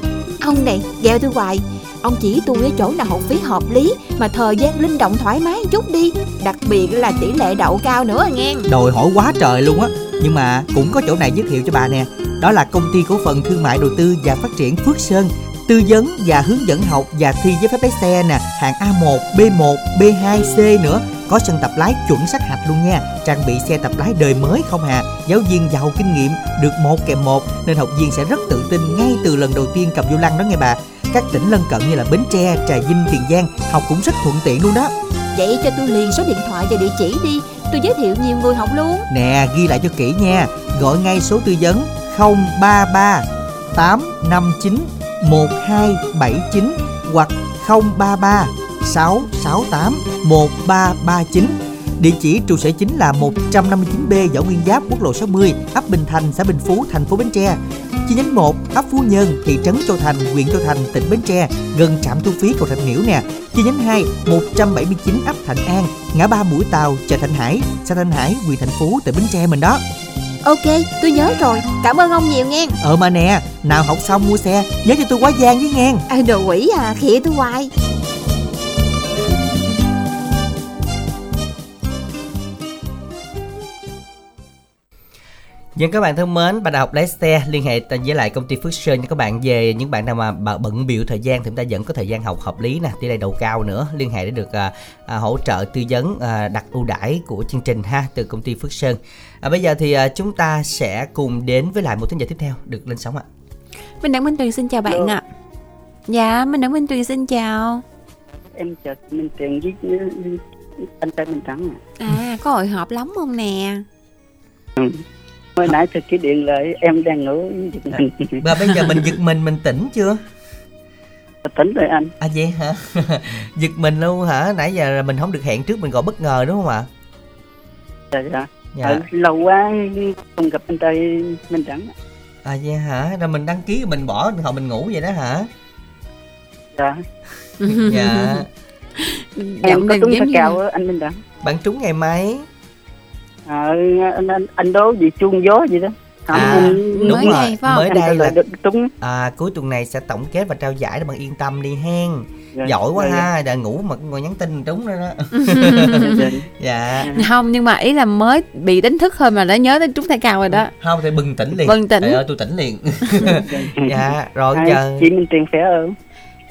Ông này gheo tôi hoài. Ông chỉ tôi ở chỗ nào học phí hợp lý Mà thời gian linh động thoải mái chút đi. Đặc biệt là tỷ lệ đậu cao nữa nghe. Đòi hỏi quá trời luôn á, nhưng mà cũng có chỗ này giới thiệu cho bà nè. Đó là công ty cổ phần thương mại đầu tư và phát triển Phước Sơn, tư vấn và hướng dẫn học và thi giấy phép lái xe nè, hạng A1, B1, B2, C nữa. Có sân tập lái chuẩn sát hạch luôn nha, trang bị xe tập lái đời mới không hà, giáo viên giàu kinh nghiệm, được một kèm một nên học viên sẽ rất tự tin ngay từ lần đầu tiên cầm vô lăng đó nghe bà. Các tỉnh lân cận như là Bến Tre, Trà Vinh, Tiền Giang học cũng rất thuận tiện luôn đó. Vậy cho tôi liền số điện thoại và địa chỉ đi Tôi giới thiệu nhiều người học luôn Nè, ghi lại cho kỹ nha. Gọi ngay số tư vấn 033 859 1279 hoặc 033 668 1339. Địa chỉ trụ sở chính là 159B Võ Nguyên Giáp, quốc lộ 60, ấp Bình Thành, xã Bình Phú, thành phố Bến Tre. Chi nhánh 1, ấp Phú Nhân, thị trấn Châu Thành, huyện Châu Thành, tỉnh Bến Tre, gần trạm thu phí cầu Thạch Miễu nè. Chi nhánh 2, 179 ấp Thạnh An, ngã ba Mũi Tàu, chợ Thạnh Hải, xã Thạnh Hải, huyện Thành Phú, tỉnh Bến Tre mình đó. Ok tôi nhớ rồi. Cảm ơn ông nhiều nghe. Ờ mà nè, nào học xong mua xe, nhớ cho tôi quá gian với ngang. à, Đồ quỷ à khịa tôi hoài Những các bạn thân mến, bạn nào học lái xe liên hệ với lại công ty Phước Sơn cho các bạn về những bạn nào mà bận biểu thời gian thì chúng ta vẫn có thời gian học hợp lý nè, tỷ lệ đầu cao nữa, liên hệ để được à, à, hỗ trợ tư vấn à, đặt ưu đãi của chương trình ha từ công ty Phước Sơn. À, bây giờ thì à, chúng ta sẽ cùng đến với lại một thính giả tiếp theo được lên sóng ạ. Minh Đặng Minh Tuyền xin chào bạn ạ. Dạ, Minh Đặng Minh Tuyền xin chào. em chờ Minh Tiền với, anh trai Minh Trắng à. À, có hội họp lắm không nè? Ừ. Hồi nãy thực cái điện lại em đang ngủ mình. Và bây giờ mình giật mình mình tỉnh chưa? Tỉnh rồi anh. À vậy hả? giật mình luôn hả? Nãy giờ là mình không được hẹn trước mình gọi bất ngờ đúng không ạ? Dạ dạ. Dạ. Ờ, lâu quá không gặp anh trai Minh Trắng. À vậy hả? Rồi mình đăng ký mình bỏ hồi mình ngủ vậy đó hả? Dạ. dạ. em có trúng thẻ cào á, anh Minh Trắng. Bạn trúng ngày mấy? Ờ, anh, anh, anh đố gì chuông gió gì đó. Không, À, đúng anh- rồi. anh Mới trả đây là trúng. à, cuối tuần này sẽ tổng kết và trao giải để bạn yên tâm đi hen. Dạ, Giỏi quá dạ, ha, đã ngủ mà ngồi nhắn tin trúng rồi đó. dạ. Không, nhưng mà ý là mới bị đánh thức thôi mà đã nhớ tới trúng thẻ cào rồi đó. Không thì bừng tỉnh liền. Bừng tỉnh. Trời ơi, tôi tỉnh liền. dạ, rồi Hai, giờ chị Minh Tiền khỏe không?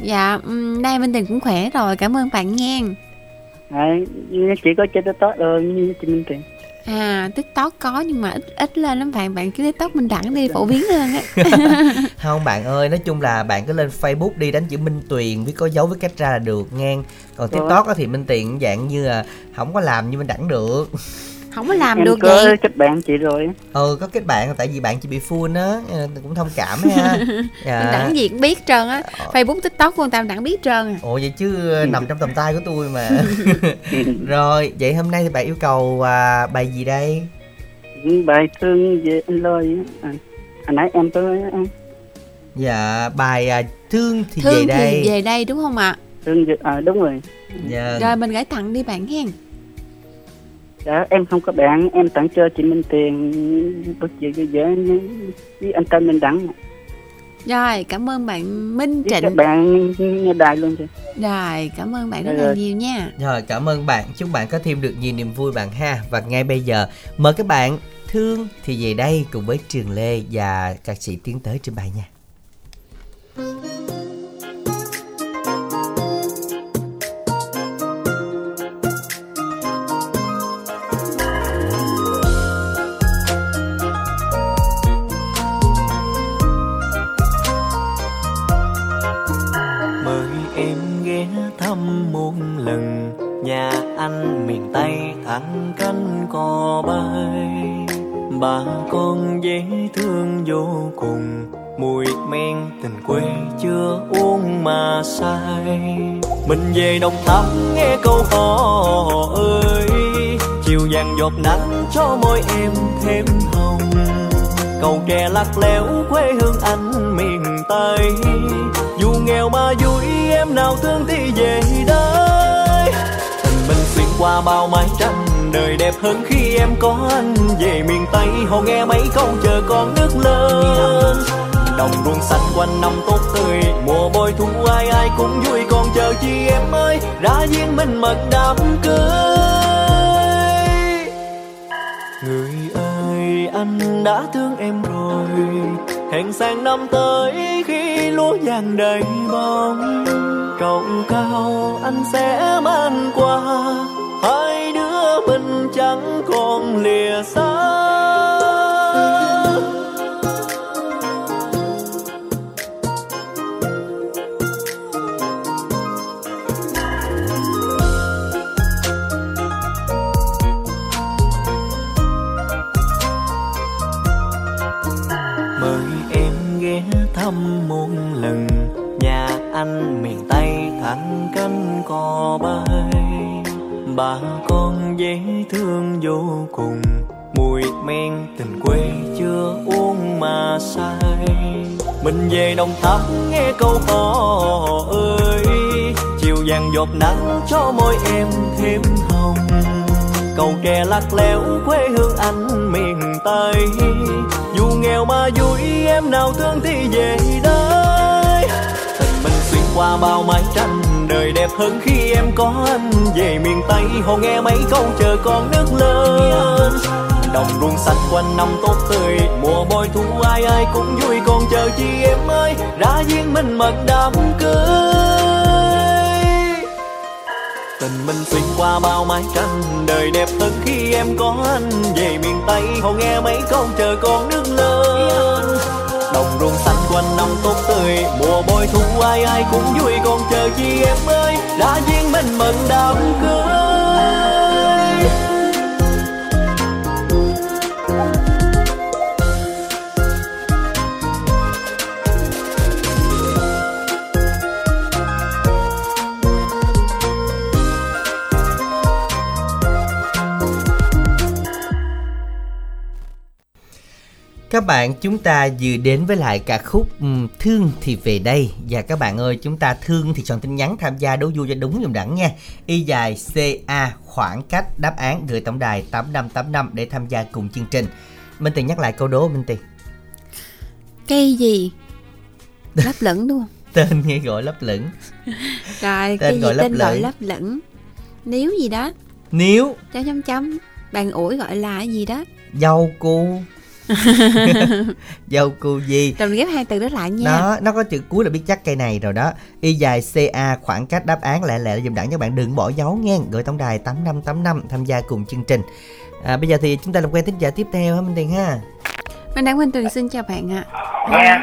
Dạ, ừm, nay Minh Tình cũng khỏe rồi, cảm ơn bạn nha. Đấy, chỉ có chơi TikTok thôi như chị Minh Tiền. À, TikTok có nhưng mà ít ít lên lắm bạn, bạn cứ TikTok Minh Đẳng đi phổ biến lên á. không bạn ơi nói chung là bạn cứ lên facebook đi đánh chữ minh tuyền với có dấu với cách ra là được ngang. Còn tiktok á thì minh tiền dạng như là không có làm như minh đẳng được Không có làm em được có vậy. kết bạn chị rồi. ừ có kết bạn tại vì bạn chỉ bị full á ờ, cũng thông cảm ha dạ. Đẳng gì cũng biết trơn á. Facebook TikTok của người ta Minh Đẳng biết trơn à. ồ vậy chứ ờ, nằm trong tầm tay của tôi mà rồi vậy hôm nay thì bạn yêu cầu à, bài gì đây Bài thương về anh Lôi à, hồi nãy em có à, dạ bài à, thương thì Thương về đây thì về đây đúng không ạ? thương về, à, đúng rồi. dạ. Rồi mình gửi tặng đi bạn hen. Dạ, em không có bạn, em tặng cho chị Minh Tiền bất gì dễ dễ với anh Tân Minh Đẳng Rồi, cảm ơn bạn Minh với các Trịnh. bạn nghe đài luôn chị. Rồi, cảm ơn bạn rất là nhiều nha. Rồi cảm ơn bạn, chúc bạn có thêm được nhiều niềm vui bạn ha. Và ngay bây giờ mời các bạn thương thì về đây cùng với Trường Lê và ca sĩ tiến tới trên bài nha. Thăm lần, nhà anh miền tây thẳng cánh cò bay. Bà con dễ thương vô cùng, mùi men tình quê chưa uống mà say. Mình về đồng tháp nghe câu hò ơi, chiều vàng giọt nắng cho môi em thêm hồng cầu tre lắc léo quê hương anh miền tây. Dù nghèo mà vui, em nào thương thì về đây. Tình mình xuyên qua bao mái tranh, đời đẹp hơn khi em có anh. Về miền tây, họ nghe mấy câu chờ con nước lên đồng ruộng xanh quanh năm tốt tươi, mùa bội thu ai ai cũng vui. Còn chờ chi em ơi, ra duyên mình mật đám cưới. Người anh đã thương em rồi. Hẹn sang năm tới khi lúa vàng đầy bông trồng cao anh sẽ mang qua. Hai đứa mình chẳng còn lìa xa. Bay bà con dễ thương vô cùng. Mùi men tình quê chưa uống mà say. Mình về đồng tháp nghe câu hò ơi. Chiều vàng giọt nắng cho môi em thêm hồng. Cầu kè lắc léo quê hương anh miền tây. Dù nghèo mà vui, em nào thương thì về đây. Tình mình xuyên qua bao mái tranh đời đẹp hơn khi em có anh. Về miền tây họ nghe mấy câu chờ con nước lớn đồng ruộng xanh quanh năm tốt tươi, mùa bội thu ai ai cũng vui. Còn chờ chi em ơi ra duyên mình mật đám cưới. Tình mình xuyên qua bao mái tranh, đời đẹp hơn khi em có anh. Về miền tây họ nghe mấy câu chờ con nước lớn đồng ruộng xanh quanh năm tốt tươi. Mùa bội thu ai ai cũng vui còn chờ chi em ơi. Đã duyên mình mừng đám cưới. Các bạn chúng ta vừa đến với lại ca khúc um, Thương thì về đây. Và các bạn ơi chúng ta thương thì chọn tin nhắn tham gia đấu vui cho đúng dùm đẳng nha. Y dài CA khoảng cách đáp án gửi tổng đài 8585 để tham gia cùng chương trình. Minh Tiền nhắc lại câu đố Minh Tiền Cây gì? Lấp lửng đúng không? Tên nghe gọi lấp lửng. Rồi, Tên gì? gọi lấp tên gọi lửng. lấp lửng. Nếu gì đó? Nếu Chấm chấm chấm. Bàn ủi gọi là cái gì đó? Dâu cu Dâu cu gì mình ghép hai từ đó lại nha. Đó, nó có chữ cuối là biết chắc cây này rồi đó. Y dài CA khoảng cách đáp án lẹ lẹ dùm đẳng các bạn. Đừng bỏ dấu nha. Gửi tổng đài 8585 tham gia cùng chương trình. À, Bây giờ thì chúng ta làm quen thính giả tiếp theo ha Minh Tiền ha? Mình đang Minh Tuyền xin chào bạn ạ. Nghe.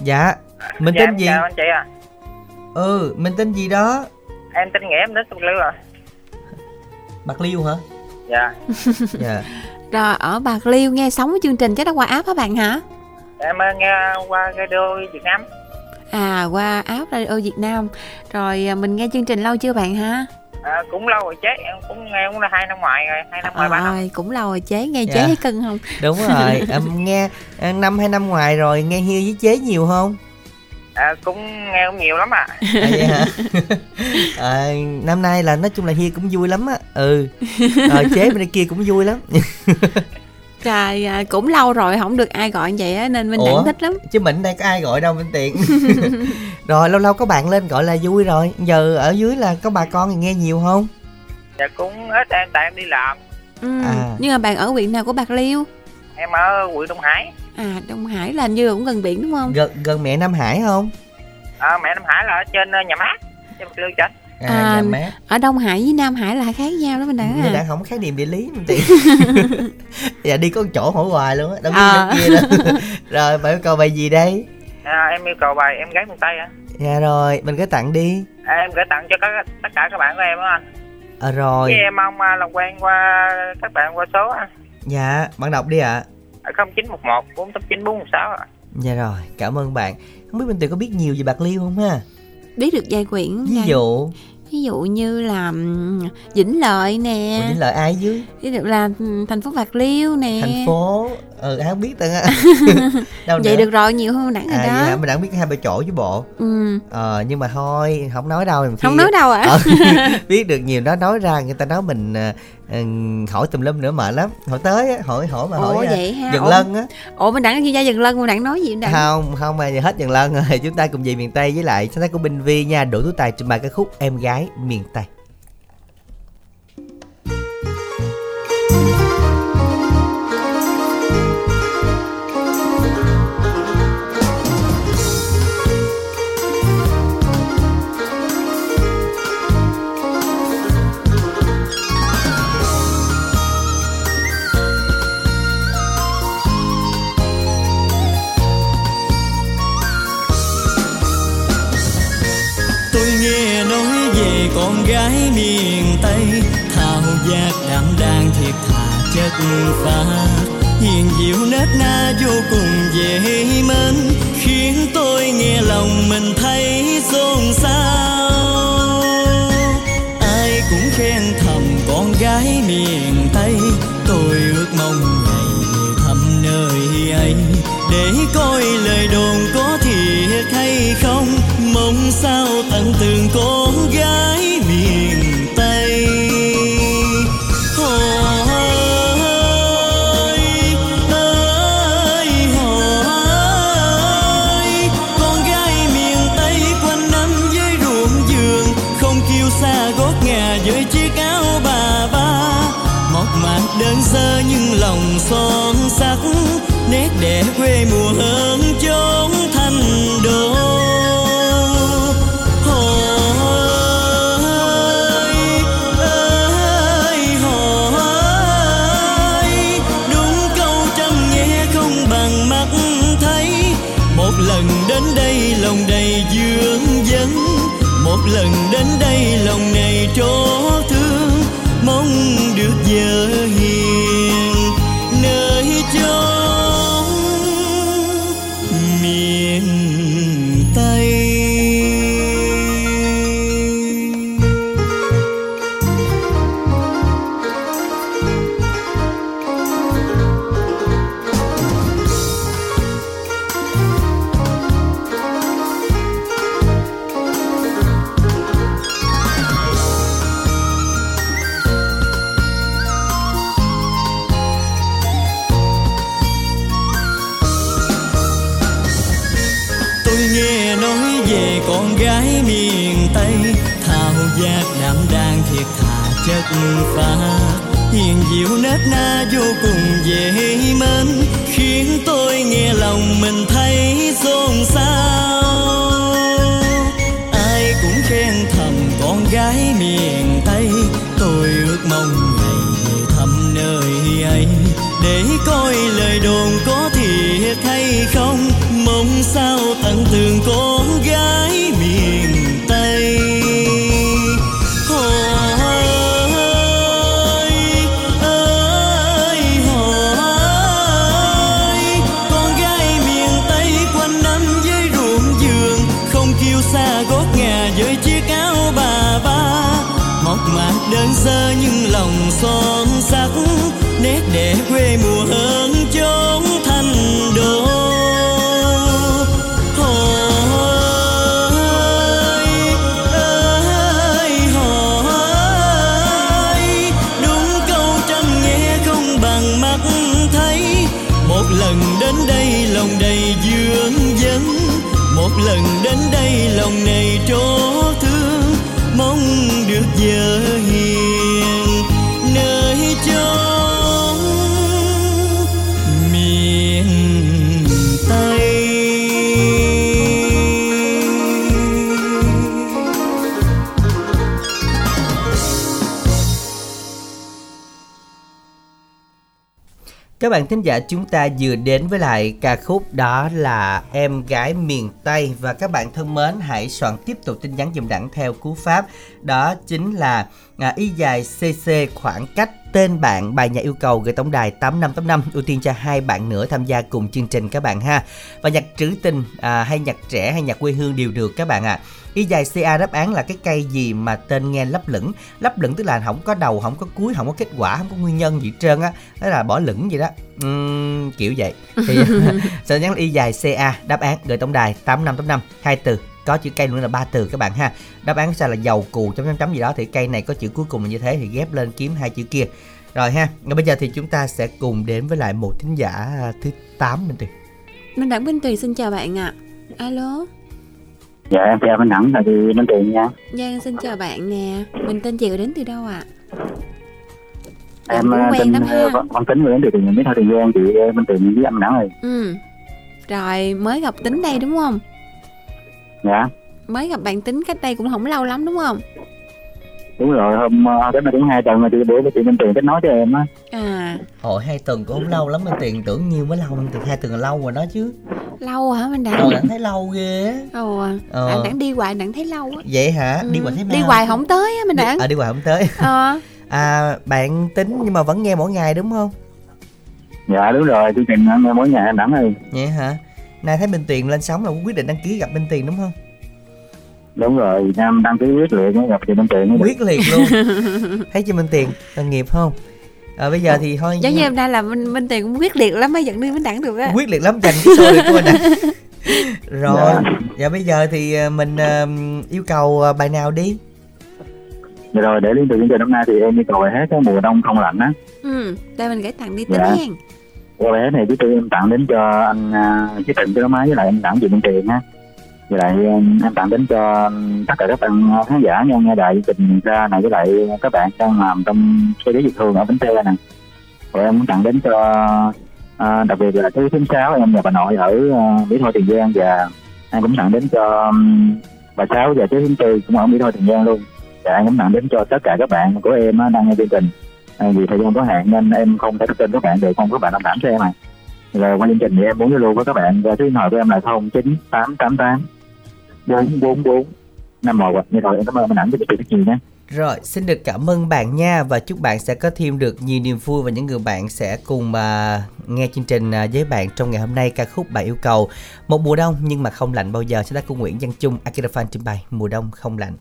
Dạ. Mình dạ, tên em gì? chào anh chị à Ừ, mình tên gì đó? Em tên nghĩa em đến Bạc Liêu à. Bạc Liêu hả? dạ. Dạ Rồi ở Bạc Liêu nghe sống với chương trình chắc đã qua app hả bạn hả? em ờ, nghe qua radio Việt Nam À qua app Radio Việt Nam Rồi à, mình nghe chương trình lâu chưa bạn hả? à, cũng lâu rồi chứ em cũng nghe cũng là hai năm ngoài rồi hai năm ngoài ba năm Rồi cũng lâu rồi chế nghe Dạ. chế thấy cưng không? Đúng rồi em nghe à, năm hai năm ngoài rồi nghe hiêu với chế nhiều không? À, cũng nghe cũng nhiều lắm à À, vậy hả? à, năm nay là nói chung là hiêu cũng vui lắm á. Ừ. Rồi chế bên đây kia cũng vui lắm. Trời à, cũng lâu rồi không được ai gọi vậy á nên mình đang thích lắm. Chứ mình đây có ai gọi đâu Minh Tiện rồi lâu lâu có bạn lên gọi là vui rồi. Giờ ở dưới là có bà con thì nghe nhiều không? Dạ cũng ít em tại em đi làm. Ừ. À. Nhưng mà bạn ở huyện nào của Bạc Liêu? em ở huyện Đông Hải à đông hải là như cũng gần biển đúng không gần gần mẹ nam hải không à, mẹ nam hải là ở trên ờ, nhà mát trên mặt lương chánh À, à, nhà mát. ở đông hải với nam hải là khác nhau đó mình đã mình à. đã không khái niệm địa lý mình dạ đi có chỗ hỏi hoài luôn á đâu à. kia đó rồi bạn yêu cầu bài gì đây à, em yêu cầu bài em gái miền tây á. à. dạ rồi mình cứ tặng đi à, em gửi tặng cho các tất cả các bạn của em đó anh à, rồi với em mong ờ, làm quen qua các bạn qua số anh dạ bạn đọc đi ạ à. 0911 489 416 ạ. Dạ rồi, cảm ơn bạn. Không biết Minh Tuyền có biết nhiều về bạc liêu không ha? Biết được giai quyển. Ví dụ ví dụ như là Vĩnh Lợi nè Ủa, Vĩnh Lợi ai dưới ví dụ là thành phố Bạc Liêu nè thành phố ừ ai không biết tên á. Đâu Vậy nữa. được rồi nhiều hơn nãy rồi à đó. hả? Mình đã biết hai ba chỗ chứ bộ. Ừ. ờ nhưng mà thôi không nói đâu. Không nói đâu ạ? Ờ, biết được nhiều đó nói ra người ta nói mình ờ, ờ, hỏi tùm lum nữa mệt lắm. Hỏi tới á, hỏi hỏi mà Ủa hỏi à, vậy ha. dần Ủa- lân á. Ủa mình đặng chuyên gia dần lân mình đặng nói gì đặng không không mà hết dần lân rồi chúng ta cùng về miền tây với lại sáng tác của bình vi nha. Đỗ tú tài trình bày ca khúc em gái miền tây con gái miền tây thao giác đảm đang thiệt thà chất phác. Hiền diệu nết na vô cùng dễ mến, khiến tôi nghe lòng mình thấy xôn xao. Ai cũng khen thầm con gái miền tây, tôi ước mong ngày về thăm nơi ấy. Để coi lời đồn có thiệt hay không, mong sao tận tường con na vô cùng dễ mến, khiến tôi nghe lòng mình thấy xôn xao. Ai cũng khen thầm con gái miền tây, tôi ước mong ngày về thăm nơi ấy. Để coi lời đồn có thiệt hay không, mong sao tận tường con gái ra những lòng son sắc nét đẹp quê mùa hơn Các bạn thính giả chúng ta vừa đến với lại ca khúc đó là Em gái miền Tây. Và các bạn thân mến hãy soạn tiếp tục tin nhắn dùm đẳng theo cú pháp. Đó chính là à, y dài cc khoảng cách tên bạn bài nhạc yêu cầu gửi tổng đài 8585 ưu tiên cho hai bạn nữa tham gia cùng chương trình các bạn ha. Và nhạc trữ tình à, hay nhạc trẻ hay nhạc quê hương đều được các bạn ạ. À. y dài ca đáp án là cái cây gì mà tên nghe lấp lửng? Lấp lửng tức là không có đầu không có cuối không có kết quả không có nguyên nhân gì trơn á. Đó là bỏ lửng vậy đó. Ừm, kiểu vậy. Thì sẽ nhắn y dài ca đáp án gửi tổng đài 8585 hai từ có chữ cây luôn là ba từ các bạn ha đáp án sẽ là dầu cù chấm chấm chấm gì đó thì cây này có chữ cuối cùng là như thế thì ghép lên kiếm hai chữ kia rồi ha và bây giờ thì chúng ta sẽ cùng đến với lại một thính giả à, thứ 8 mình tuyệt Minh Đẳng Minh Tuyền xin chào bạn ạ. Alo. Dạ em chào Minh Đẳng là từ Ninh Tiền nha Giang xin chào bạn nè. Mình tên chị đến từ đâu ạ? Em ờ, quen tên ờ, Văn Tính người đến từ Tiền biết thôi Tiền Giang chị ờ, Minh Tiền với anh Đẳng rồi Ừ. Rồi mới gặp Tính đây đúng không? Dạ Mới gặp bạn Tính cách đây cũng không lâu lắm đúng không? đúng rồi hôm ờ, đến mà đến hai tuần mà chị bữa với chị Minh Tiền kết nối cho em á À Hồi hai tuần cũng không lâu lắm mà tiền tưởng nhiêu mới lâu Minh Tiền hai tuần là lâu rồi đó chứ lâu hả Minh Đẳng? Đâu Đẳng thấy lâu ghê á Ồ, à. Ờ. Bạn Đẳng đi hoài Đẳng thấy lâu á. Vậy hả? Ừ. Đi hoài thấy Đi mau. hoài không tới á Minh Đẳng. À đi hoài không tới Ờ. À bạn tính nhưng mà vẫn nghe mỗi ngày đúng không? Dạ đúng rồi chương trình nghe mỗi ngày anh Đẳng ơi Vậy hả? Nay thấy Minh Tiền lên sóng là quyết định đăng ký gặp Minh Tiền đúng không? đúng rồi em đăng ký quyết liệt mới gặp chị Minh Tiền Quyết liệt luôn Thấy chưa Minh Tiền? Tội nghiệp không? À, bây giờ thì thôi Giống như hôm nay là Minh, Minh Tiền cũng quyết liệt lắm mới dẫn đi Minh Đẳng được á. quyết liệt lắm dành cái số này của mình à. Rồi, dạ bây giờ thì à, mình à, yêu cầu bài nào đi? Dạ rồi để liên tục chương trình hôm nay thì em yêu cầu bài hát cái mùa đông không lạnh á Ừ, đây mình gửi tặng đi tính Dạ. hen cô bé này thứ tư em tặng đến cho anh Chí Tịnh Cái Máy với lại anh đảng chị Minh Tiền ha Với lại em, tặng à, đến cho à, tất cả các bạn khán giả nha nghe đại trình ra này với lại các bạn đang làm trong xe đế Việt Hương ở Bến Tre nè. Rồi em muốn tặng đến cho à, đặc biệt là cái thứ sáu em và bà nội ở Mỹ Tho Tiền Giang. Và em cũng tặng đến cho bà sáu và chế thứ tư cũng ở Mỹ Tho Tiền Giang luôn. Và em cũng tặng đến cho tất cả các bạn của em đang nghe chương trình à, vì thời gian có hạn nên em không thể tin các bạn được không các bạn thông cảm cho em à. Rồi qua chương trình thì em muốn giao lưu với các bạn và số điện thoại của em là không chín tám tám tám bốn bốn bốn năm một ạ. Như rồi em cảm ơn anh ảnh cho chương trình rất nhiều nhé Rồi, xin được cảm ơn bạn nha và chúc bạn sẽ có thêm được nhiều niềm vui và những người bạn sẽ cùng uh, nghe chương trình uh, với bạn trong ngày hôm nay. Ca khúc bạn yêu cầu một mùa đông nhưng mà không lạnh bao giờ. Sẽ tác của Nguyễn Văn Trung Akira Fan trình bày mùa đông không lạnh.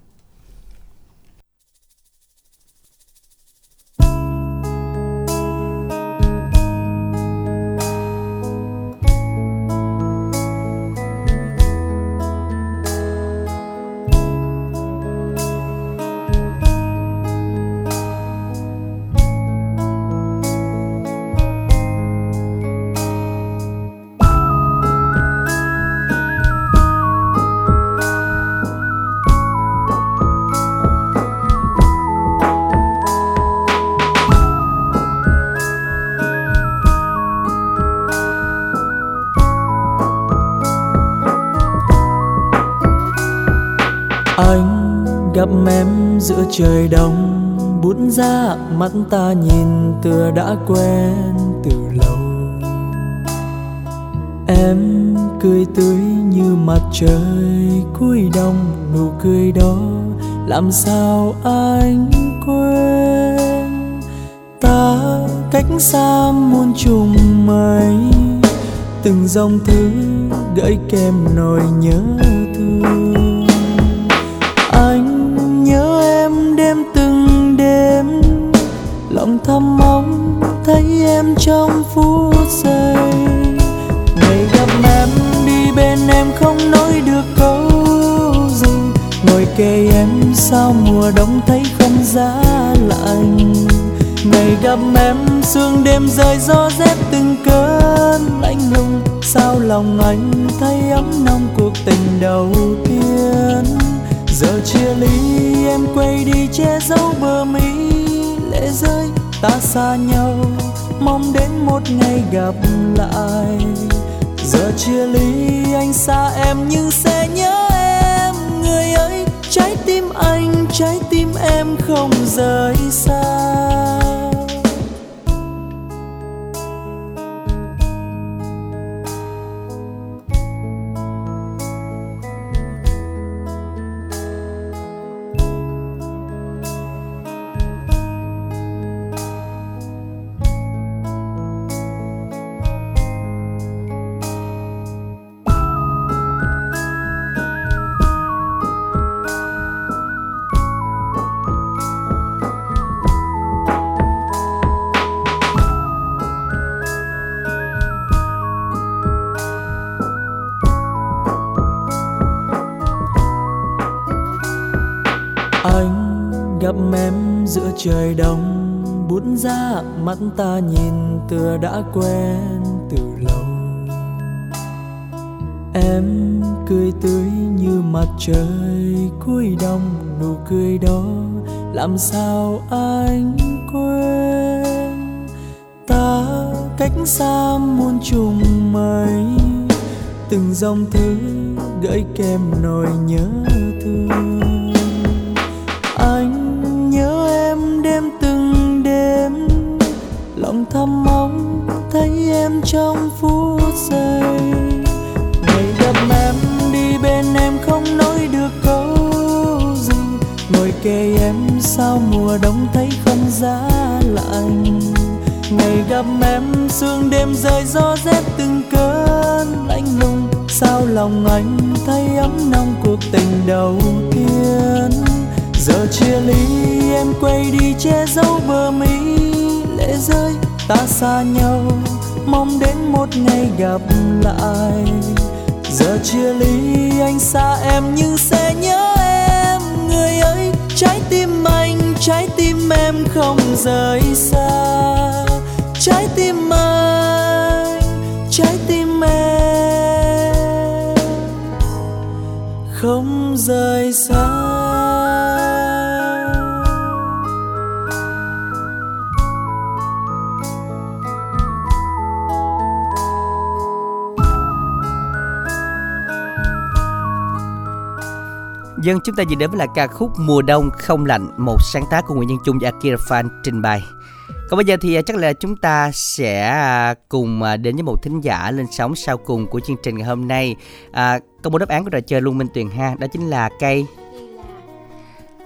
Trời đông, bút ra mắt ta nhìn tựa đã quen từ lâu. Em cười tươi như mặt trời cuối đông, nụ cười đó làm sao anh quên? Ta cách xa muôn trùng mây, từng dòng thư gợi kèm nỗi nhớ. Thầm mong thấy em trong phút giây. Ngày gặp em đi bên em không nói được câu gì. Ngồi kề em sao mùa đông thấy không giá lạnh. Ngày gặp em, sương đêm rơi, gió rét từng cơn lạnh lùng. Sao lòng anh thấy ấm nồng cuộc tình đầu tiên? Giờ chia ly, em quay đi che giấu bờ mi lệ rơi ta xa nhau, mong đến một ngày gặp lại. Giờ chia ly, anh xa em nhưng sẽ nhớ em. Người ơi trái tim anh, trái tim em không rời xa. Giữa trời đông, bút ra mắt ta nhìn tựa đã quen từ lâu. Em cười tươi như mặt trời cuối đông, nụ cười đó làm sao anh quên? Ta cách xa muôn trùng mây, từng dòng thư gửi kèm nỗi nhớ. Ấm nồng cuộc tình đầu tiên. Giờ chia ly, em quay đi che giấu bờ mi lệ rơi, ta xa nhau, mong đến một ngày gặp lại. Giờ chia ly, anh xa em nhưng sẽ nhớ em. Người ơi trái tim anh, trái tim em không rời xa. Trái tim anh không rời xa. Dân, chúng ta vừa đến với là ca khúc Mùa Đông Không Lạnh, Một sáng tác của Nguyễn Nhân Trung và Akira Fan trình bày. Còn bây giờ thì à, chắc là chúng ta sẽ à, cùng à, đến với một thính giả lên sóng sau cùng của chương trình ngày hôm nay à, có một đáp án của trò chơi Luân Minh Tuyền ha Đó chính là cây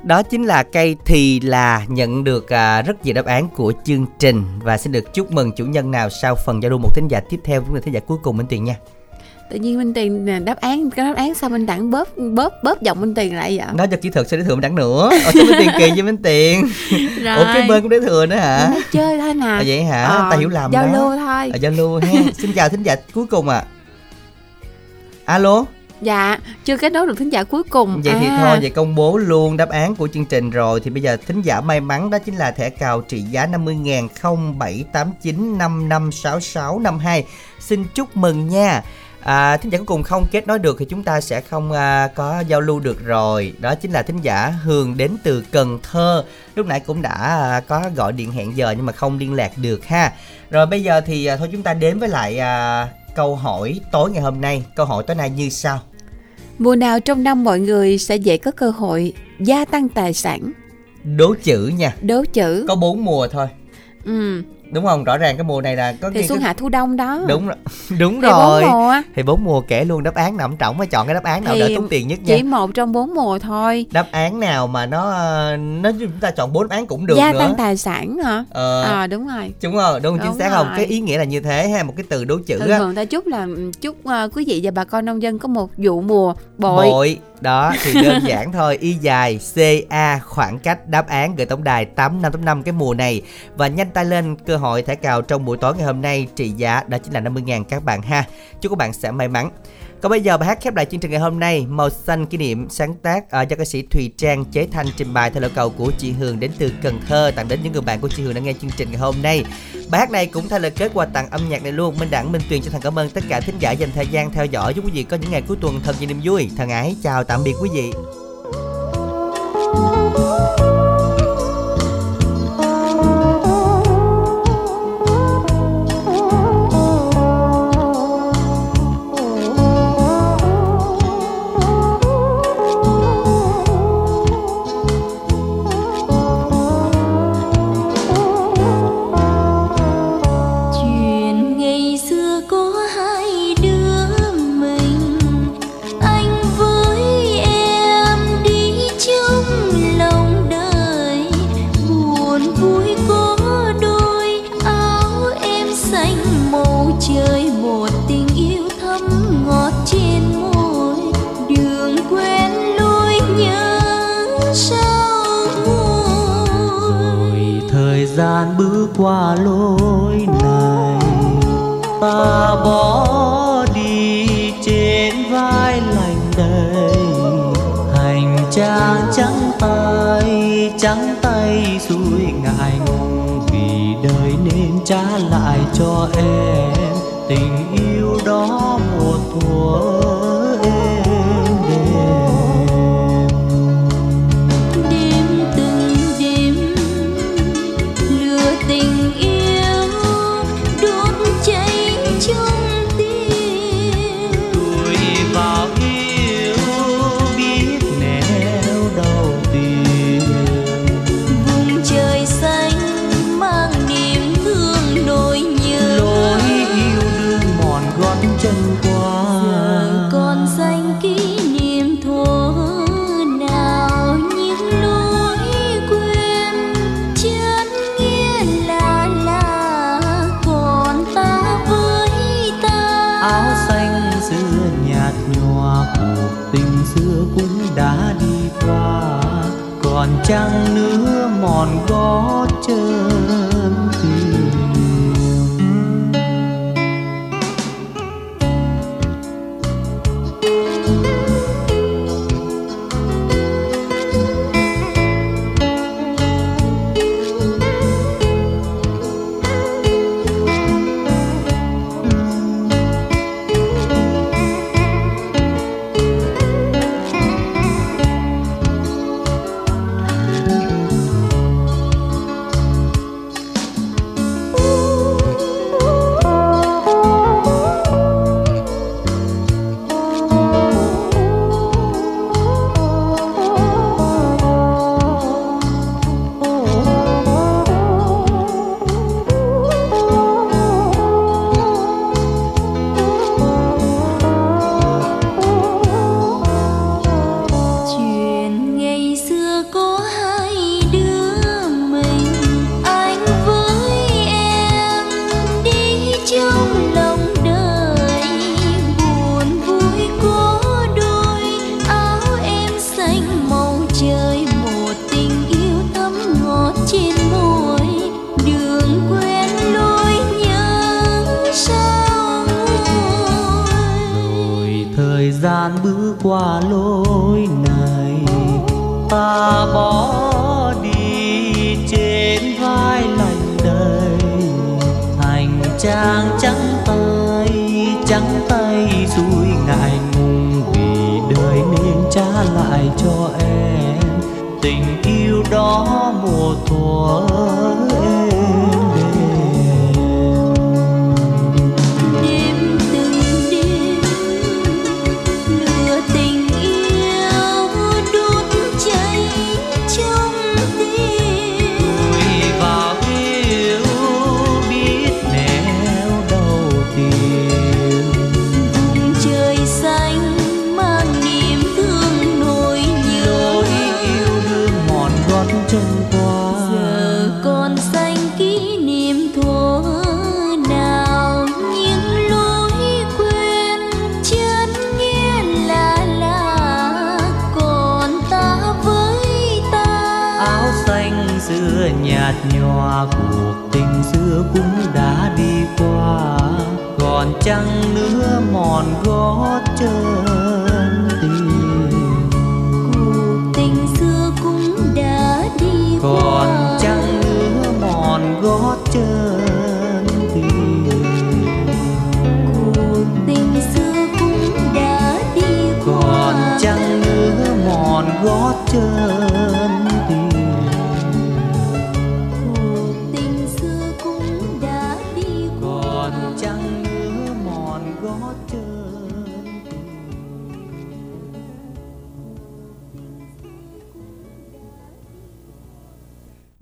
Đó chính là cây thì là nhận được à, rất nhiều đáp án của chương trình và xin được chúc mừng chủ nhân nào sau phần giao lưu một thính giả tiếp theo cũng là thính giả cuối cùng Minh Tiền nha tự nhiên minh tiền đáp án cái đáp án sao minh đẳng bóp bóp bóp giọng minh tiền lại vậy Nói cho kỹ thuật sẽ đến thừa Minh Đẳng nữa. Ở sao Minh Tiền kỳ với Minh Tiền. Rồi. Ủa cái bên cũng đến thừa nữa hả? Nói chơi thôi nè À, vậy hả? Ờ, Ta hiểu lầm giao đó. lưu thôi À, giao lưu ha. Xin chào thính giả cuối cùng ạ. À. Alo. dạ chưa kết nối được thính giả cuối cùng Vậy thì À, thôi, vậy công bố luôn đáp án của chương trình rồi Thì bây giờ thính giả may mắn đó chính là thẻ cào trị giá 50 ngàn 0789556652 Xin chúc mừng nha À, thính giả cuối cùng không kết nối được thì chúng ta sẽ không à, có giao lưu được rồi. Đó chính là thính giả Hường đến từ Cần Thơ. Lúc nãy cũng đã à, có gọi điện hẹn giờ nhưng mà không liên lạc được ha. Rồi bây giờ thì à, thôi chúng ta đến với lại à, câu hỏi tối ngày hôm nay. Câu hỏi tối nay như sau. Mùa nào trong năm mọi người sẽ dễ có cơ hội gia tăng tài sản? Đố chữ nha. Đố chữ. Có bốn mùa thôi. Ừ đúng không? Rõ ràng cái mùa này là có thì xuân cái- hạ thu đông đó. Đúng rồi. Đúng Thì rồi. bốn mùa. thì bốn mùa kể luôn đáp án ông trọng phải chọn cái đáp án nào đỡ tốn tiền nhất nha. chỉ một trong bốn mùa thôi. Đáp án nào mà nó nó chúng ta chọn bốn đáp án cũng được gia nữa. tăng tài sản hả? Ờ. à đúng rồi. Đúng không đúng, chính Đúng xác không? Rồi. cái ý nghĩa là như thế ha một cái từ đố chữ thường thường ta chúc là chúc ờ, quý vị và bà con nông dân có một vụ mùa bội, bội đó thì đơn giản thôi y dài ca khoảng cách đáp án gửi tổng đài tám năm tám năm cái mùa này. Và nhanh tay lên cơ hội thẻ cào trong buổi tối ngày hôm nay trị giá đó chính là 50 ngàn các bạn ha. Chúc các bạn sẽ may mắn còn bây giờ bài hát khép lại chương trình ngày hôm nay Màu xanh kỷ niệm sáng tác uh, do ca sĩ Thùy Trang chế thanh trình bày theo lời cầu của chị Hường đến từ Cần Thơ tặng đến những người bạn của chị Hường đã nghe chương trình ngày hôm nay. Bài hát này cũng thay lời kết quà tặng âm nhạc này luôn. Minh Đẳng Minh Tuyền chân thành cảm ơn tất cả thính giả dành thời gian theo dõi. Chúc quý vị có những ngày cuối tuần thật nhiều niềm vui. Thân ái chào tạm biệt quý vị. Gian bước qua lối này. Ta bỏ đi trên vai lạnh đầy. Hành trang trắng tay trắng tay xuôi ngại ngùng vì đời nên trả lại cho em tình yêu đó một thuở. cũng đã đi qua còn chẳng nữa mòn gót chân?